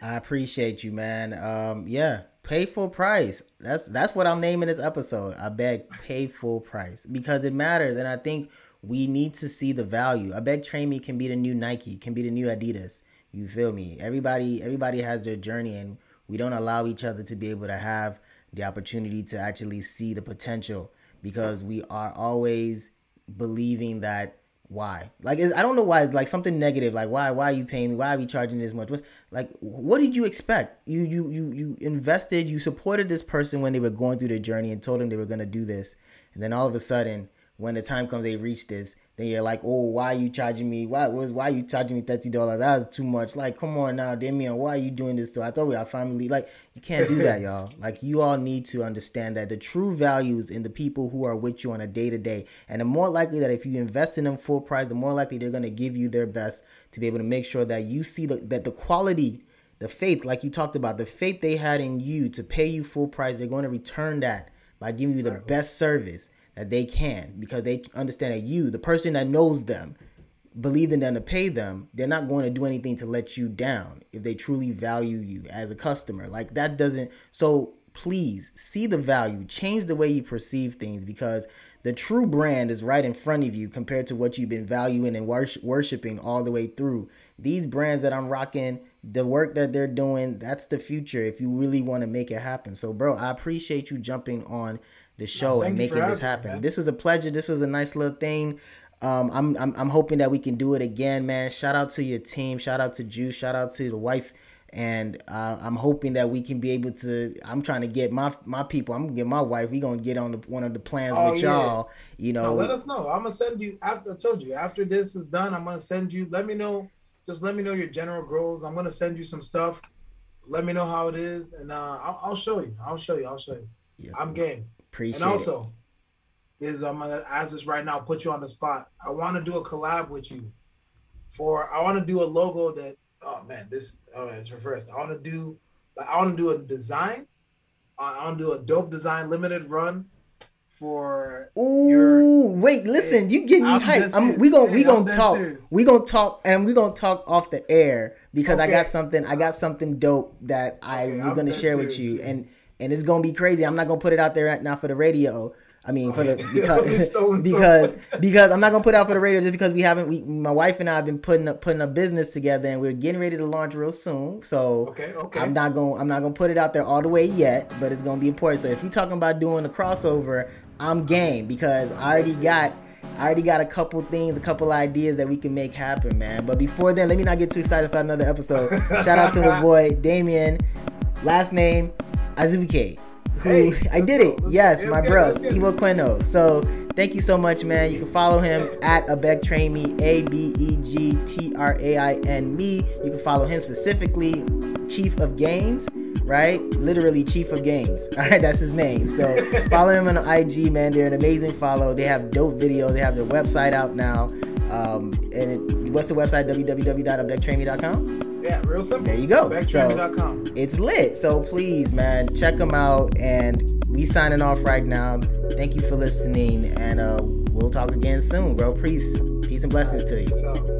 I appreciate you, man. Um, yeah, pay full price. That's that's what I'm naming this episode. Abeg, pay full price because it matters, and I think we need to see the value. Abeg, train me can be the new Nike, can be the new Adidas. You feel me? Everybody everybody has their journey and we don't allow each other to be able to have the opportunity to actually see the potential because we are always believing that why? Like i don't know why it's like something negative like why why are you paying me? Why are we charging this much? Like what did you expect? You you you you invested you supported this person when they were going through their journey and told them they were going to do this. And then all of a sudden when the time comes they reach this then you're like, oh, why are you charging me? Why was why are you charging me thirty dollars? That was too much. Like, come on now, Damien, why are you doing this to? I thought we are family. Like, you can't do that, y'all. Like, you all need to understand that the true value is in the people who are with you on a day to day, and the more likely that if you invest in them full price, the more likely they're gonna give you their best to be able to make sure that you see the, that the quality the faith, like you talked about, the faith they had in you to pay you full price, they're going to return that by giving you the best service that they can because they understand that you, the person that knows them, believed in them to pay them, they're not going to do anything to let you down if they truly value you as a customer. Like that doesn't so please see the value, change the way you perceive things because the true brand is right in front of you compared to what you've been valuing and worshiping all the way through. These brands that I'm rocking, the work that they're doing, that's the future if you really want to make it happen. So, bro, I appreciate you jumping on the show no, and making this happen. Me, this was a pleasure. This was a nice little thing. Um, I'm, I'm I'm hoping that we can do it again, man. Shout out to your team. Shout out to Juice. Shout out to the wife. And uh, I'm hoping that we can be able to. I'm trying to get my my people. I'm gonna get my wife. We gonna get on the, one of the plans oh, with y'all. You know, no, let us know. I'm gonna send you after I told you after this is done. I'm gonna send you. Let me know. Just let me know your general goals. I'm gonna send you some stuff. Let me know how it is, and uh, I'll, I'll show you. I'll show you. I'll show you. Yeah. I'm game. Appreciate and also, it. is I'm gonna ask this right now, put you on the spot. I want to do a collab with you for. I want to do a logo that. Oh man, this. Oh, man, it's reversed. I want to do. I want to do a design. I want to do a dope design limited run for Ooh, your, wait, listen, you getting me hyped. I'm, we gonna we gonna talk. Serious. We gonna talk and we gonna talk off the air because okay. I got something I got something dope that I okay, was gonna share with you. And and it's gonna be crazy. I'm not gonna put it out there right now for the radio. I mean, for the because because because I'm not gonna put it out for the radio just because we haven't. We my wife and I have been putting up putting a business together, and we're getting ready to launch real soon. So okay, okay. I'm not gonna I'm not gonna put it out there all the way yet, but it's gonna be important. So if you're talking about doing a crossover, I'm game because I already got. I already got a couple things, a couple ideas that we can make happen, man. But before then, let me not get too excited to start another episode. Shout out to my boy Damien. Last name Azuke, who hey, I did it. Yes, my bros, Iwo Queno. So thank you so much, man. You can follow him at Abeg Train Me, A B E G T R A I N Me. You can follow him specifically, Chief of Games, right? Literally Chief of Games. All right, that's his name. So follow him on IG, man. They're an amazing follow. They have dope videos. They have their website out now. Um, and it, what's the website? www.abegtrainme.com. Yeah, real simple. There you go. So it's lit. So please, man, check them out. And we signing off right now. Thank you for listening, and uh, we'll talk again soon, bro. Peace, peace and blessings to you. So.